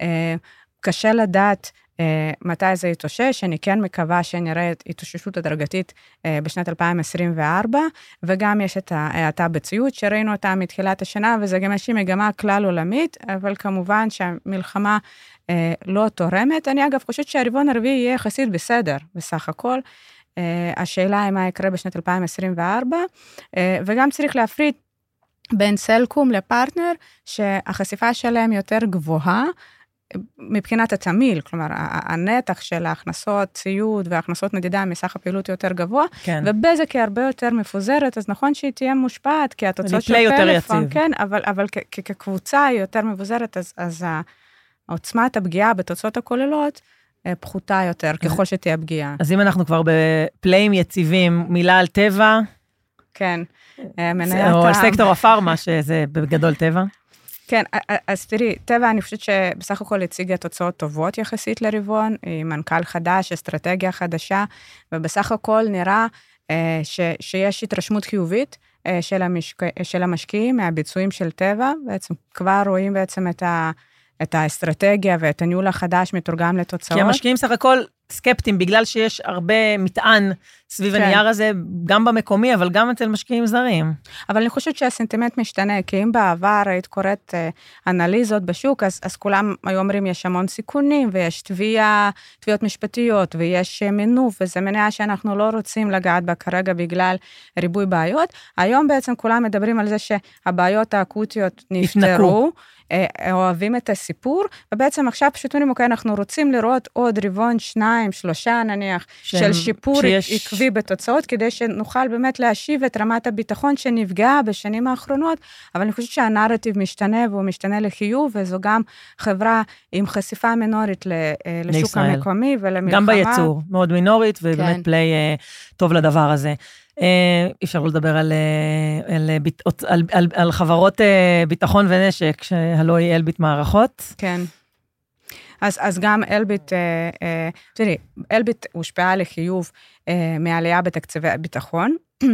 S6: אה, קשה לדעת מתי זה יתאושש, אני כן מקווה שנראה את התאוששות הדרגתית אה, בשנת 2024, וגם יש את ההאטה בציוד שראינו אותה מתחילת השנה, וזה גם איזושהי מגמה כלל עולמית, אבל כמובן שהמלחמה אה, לא תורמת. אני אגב חושבת שהרבעון הרביעי יהיה יחסית בסדר, בסך הכל. אה, השאלה היא מה יקרה בשנת 2024, אה, וגם צריך להפריד בין סלקום לפרטנר, שהחשיפה שלהם יותר גבוהה. מבחינת התמהיל, כלומר, הנתח של ההכנסות ציוד והכנסות מדידה מסך הפעילות יותר גבוה,
S5: כן.
S6: ובזק היא הרבה יותר מפוזרת, אז נכון שהיא תהיה מושפעת, כי התוצאות של
S5: ריפליי יותר
S6: פלאפון,
S5: יציב.
S6: כן, אבל, אבל כ- כקבוצה היא יותר מבוזרת, אז, אז עוצמת הפגיעה בתוצאות הכוללות אה, פחותה יותר, ככל שתהיה פגיעה.
S5: אז אם אנחנו כבר בפלאים יציבים, מילה על טבע,
S6: כן. אה, מניית
S5: או על סקטור הפארמה, שזה בגדול טבע.
S6: כן, אז תראי, טבע, אני חושבת שבסך הכל הציגה תוצאות טובות יחסית לרבעון, עם מנכ"ל חדש, אסטרטגיה חדשה, ובסך הכל נראה אה, ש, שיש התרשמות חיובית אה, של, המשק, של המשקיעים מהביצועים של טבע, בעצם כבר רואים בעצם את, ה, את האסטרטגיה ואת הניהול החדש מתורגם לתוצאות.
S5: כי המשקיעים סך הכל סקפטיים, בגלל שיש הרבה מטען סביב
S6: כן.
S5: הנייר הזה, גם במקומי, אבל גם אצל משקיעים זרים.
S6: אבל אני חושבת שהסנטימנט משתנה, כי אם בעבר היית קוראת אה, אנליזות בשוק, אז, אז כולם היו אומרים, יש המון סיכונים, ויש תביעה, תביעות משפטיות, ויש אה, מינוף, וזו מניעה שאנחנו לא רוצים לגעת בה כרגע בגלל ריבוי בעיות. היום בעצם כולם מדברים על זה שהבעיות האקוטיות. נפתרו. אה, אוהבים את הסיפור, ובעצם עכשיו פשוט אומרים, אוקיי, אנחנו רוצים לראות עוד רבעון, שניים, שלושה נניח,
S5: שהם-
S6: של שיפור
S5: שיש-
S6: עקבי בתוצאות, כדי שנוכל באמת להשיב את רמת הביטחון שנפגעה בשנים האחרונות, אבל אני חושבת שהנרטיב משתנה והוא משתנה לחיוב, וזו גם חברה עם חשיפה מינורית ל- אה, לשוק
S5: לישראל.
S6: המקומי ולמלחמה.
S5: גם בייצור, מאוד מינורית, ובאמת
S6: כן.
S5: פליי אה, טוב לדבר הזה. אה, אי אפשר לא לדבר על, על, על, על, על חברות ביטחון ונשק, שהלוא היא אלביט מערכות.
S6: כן. אז, אז גם אלביט, אה, אה, תראי, אלביט הושפעה לחיוב אה, מעלייה בתקציבי הביטחון.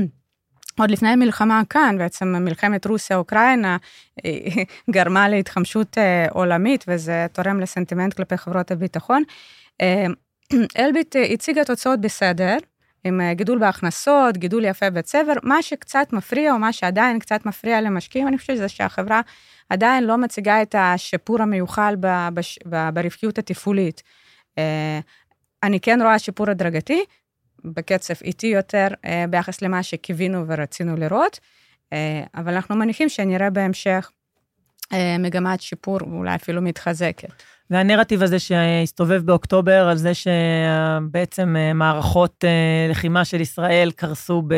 S6: עוד לפני המלחמה כאן, בעצם מלחמת רוסיה-אוקראינה גרמה להתחמשות עולמית, וזה תורם לסנטימנט כלפי חברות הביטחון. אלביט הציגה תוצאות בסדר, עם אה, גידול בהכנסות, גידול יפה בצבר, מה שקצת מפריע, או מה שעדיין קצת מפריע למשקיעים, אני חושבת שזה שהחברה עדיין לא מציגה את השיפור המיוחל בש- ברווחיות התפעולית. אה, אני כן רואה שיפור הדרגתי, בקצב איטי יותר אה, ביחס למה שקיווינו ורצינו לראות, אבל אנחנו מניחים שנראה בהמשך מגמת שיפור, אולי אפילו מתחזקת.
S5: והנרטיב הזה שהסתובב באוקטובר, על זה שבעצם אה, מערכות אה, לחימה של ישראל קרסו ב,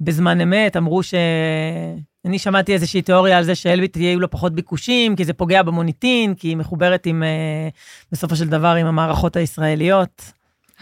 S5: בזמן אמת, אמרו ש... אני שמעתי איזושהי תיאוריה על זה שאלביט יהיו לו פחות ביקושים, כי זה פוגע במוניטין, כי היא מחוברת עם, אה, בסופו של דבר, עם המערכות הישראליות.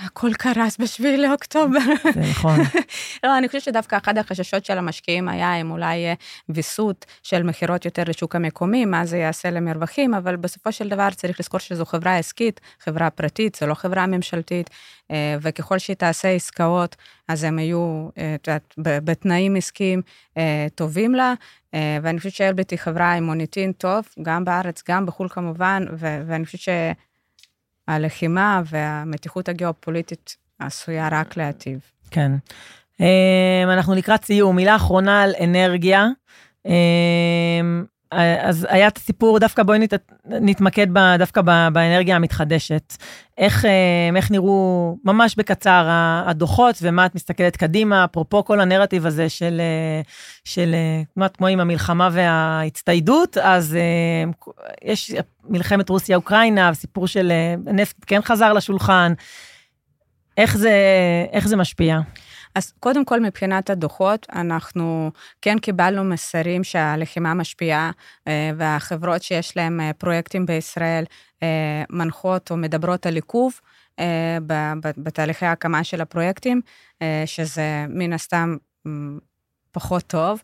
S6: הכל קרס בשביעי לאוקטובר.
S5: זה נכון.
S6: לא, אני חושבת שדווקא אחד החששות של המשקיעים היה אם אולי יהיה ויסות של מכירות יותר לשוק המקומי, מה זה יעשה למרווחים, אבל בסופו של דבר צריך לזכור שזו חברה עסקית, חברה פרטית, זו לא חברה ממשלתית, אה, וככל שהיא תעשה עסקאות, אז הם יהיו, אה, את יודעת, בתנאים עסקיים אה, טובים לה, אה, ואני חושבת שאלביט היא חברה עם מוניטין טוב, גם בארץ, גם בחו"ל כמובן, ו- ואני חושבת שהלחימה והמתיחות הגיאופוליטית עשויה רק להטיב.
S5: כן. Um, אנחנו לקראת סיום. מילה אחרונה על אנרגיה. אז היה את הסיפור, דווקא בואי נת, נתמקד ב, דווקא ב, באנרגיה המתחדשת. איך, um, איך נראו ממש בקצר הדוחות ומה את מסתכלת קדימה, אפרופו כל הנרטיב הזה של, אה, של אה, כמעט כמו עם המלחמה וההצטיידות, אז יש מלחמת רוסיה-אוקראינה, סיפור של אה, נפט כן חזר לשולחן. איך זה, איך זה משפיע?
S6: אז קודם כל, מבחינת הדוחות, אנחנו כן קיבלנו מסרים שהלחימה משפיעה, אה, והחברות שיש להן אה, פרויקטים בישראל אה, מנחות או מדברות על עיכוב בתהליכי ההקמה של הפרויקטים, שזה מן הסתם פחות טוב.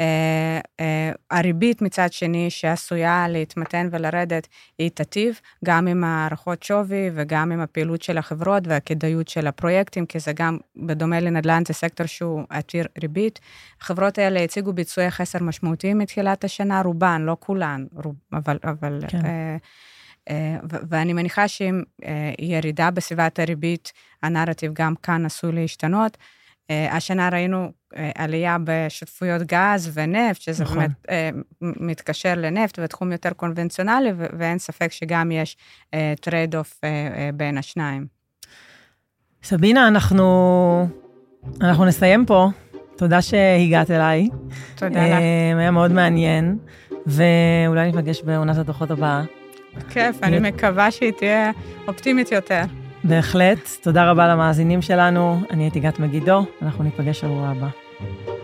S6: אה, אה, הריבית מצד שני שעשויה להתמתן ולרדת, היא תטיב גם עם הערכות שווי וגם עם הפעילות של החברות והכדאיות של הפרויקטים, כי זה גם, בדומה לנדל"ן, זה סקטור שהוא עתיר ריבית. החברות האלה הציגו ביצועי חסר משמעותיים מתחילת השנה, רובן, לא כולן, רוב, אבל... אבל
S5: כן.
S6: אה, ואני מניחה אה, ירידה בסביבת הריבית, הנרטיב גם כאן עשוי להשתנות. השנה ראינו עלייה בשותפויות גז ונפט, שזה
S5: נכון.
S6: באמת אה, מתקשר לנפט ותחום יותר קונבנציונלי, ו- ואין ספק שגם יש trade-off בין השניים.
S5: סבינה, אנחנו, אנחנו נסיים פה. תודה שהגעת אליי.
S6: תודה לך.
S5: אה, היה מאוד מעניין, ואולי ניפגש בעונת הדוחות הבאה.
S6: כיף, אני מקווה שהיא תהיה אופטימית יותר.
S5: בהחלט. תודה רבה למאזינים שלנו. אני הייתי גת מגידו, אנחנו ניפגש שבוע הבא. thank you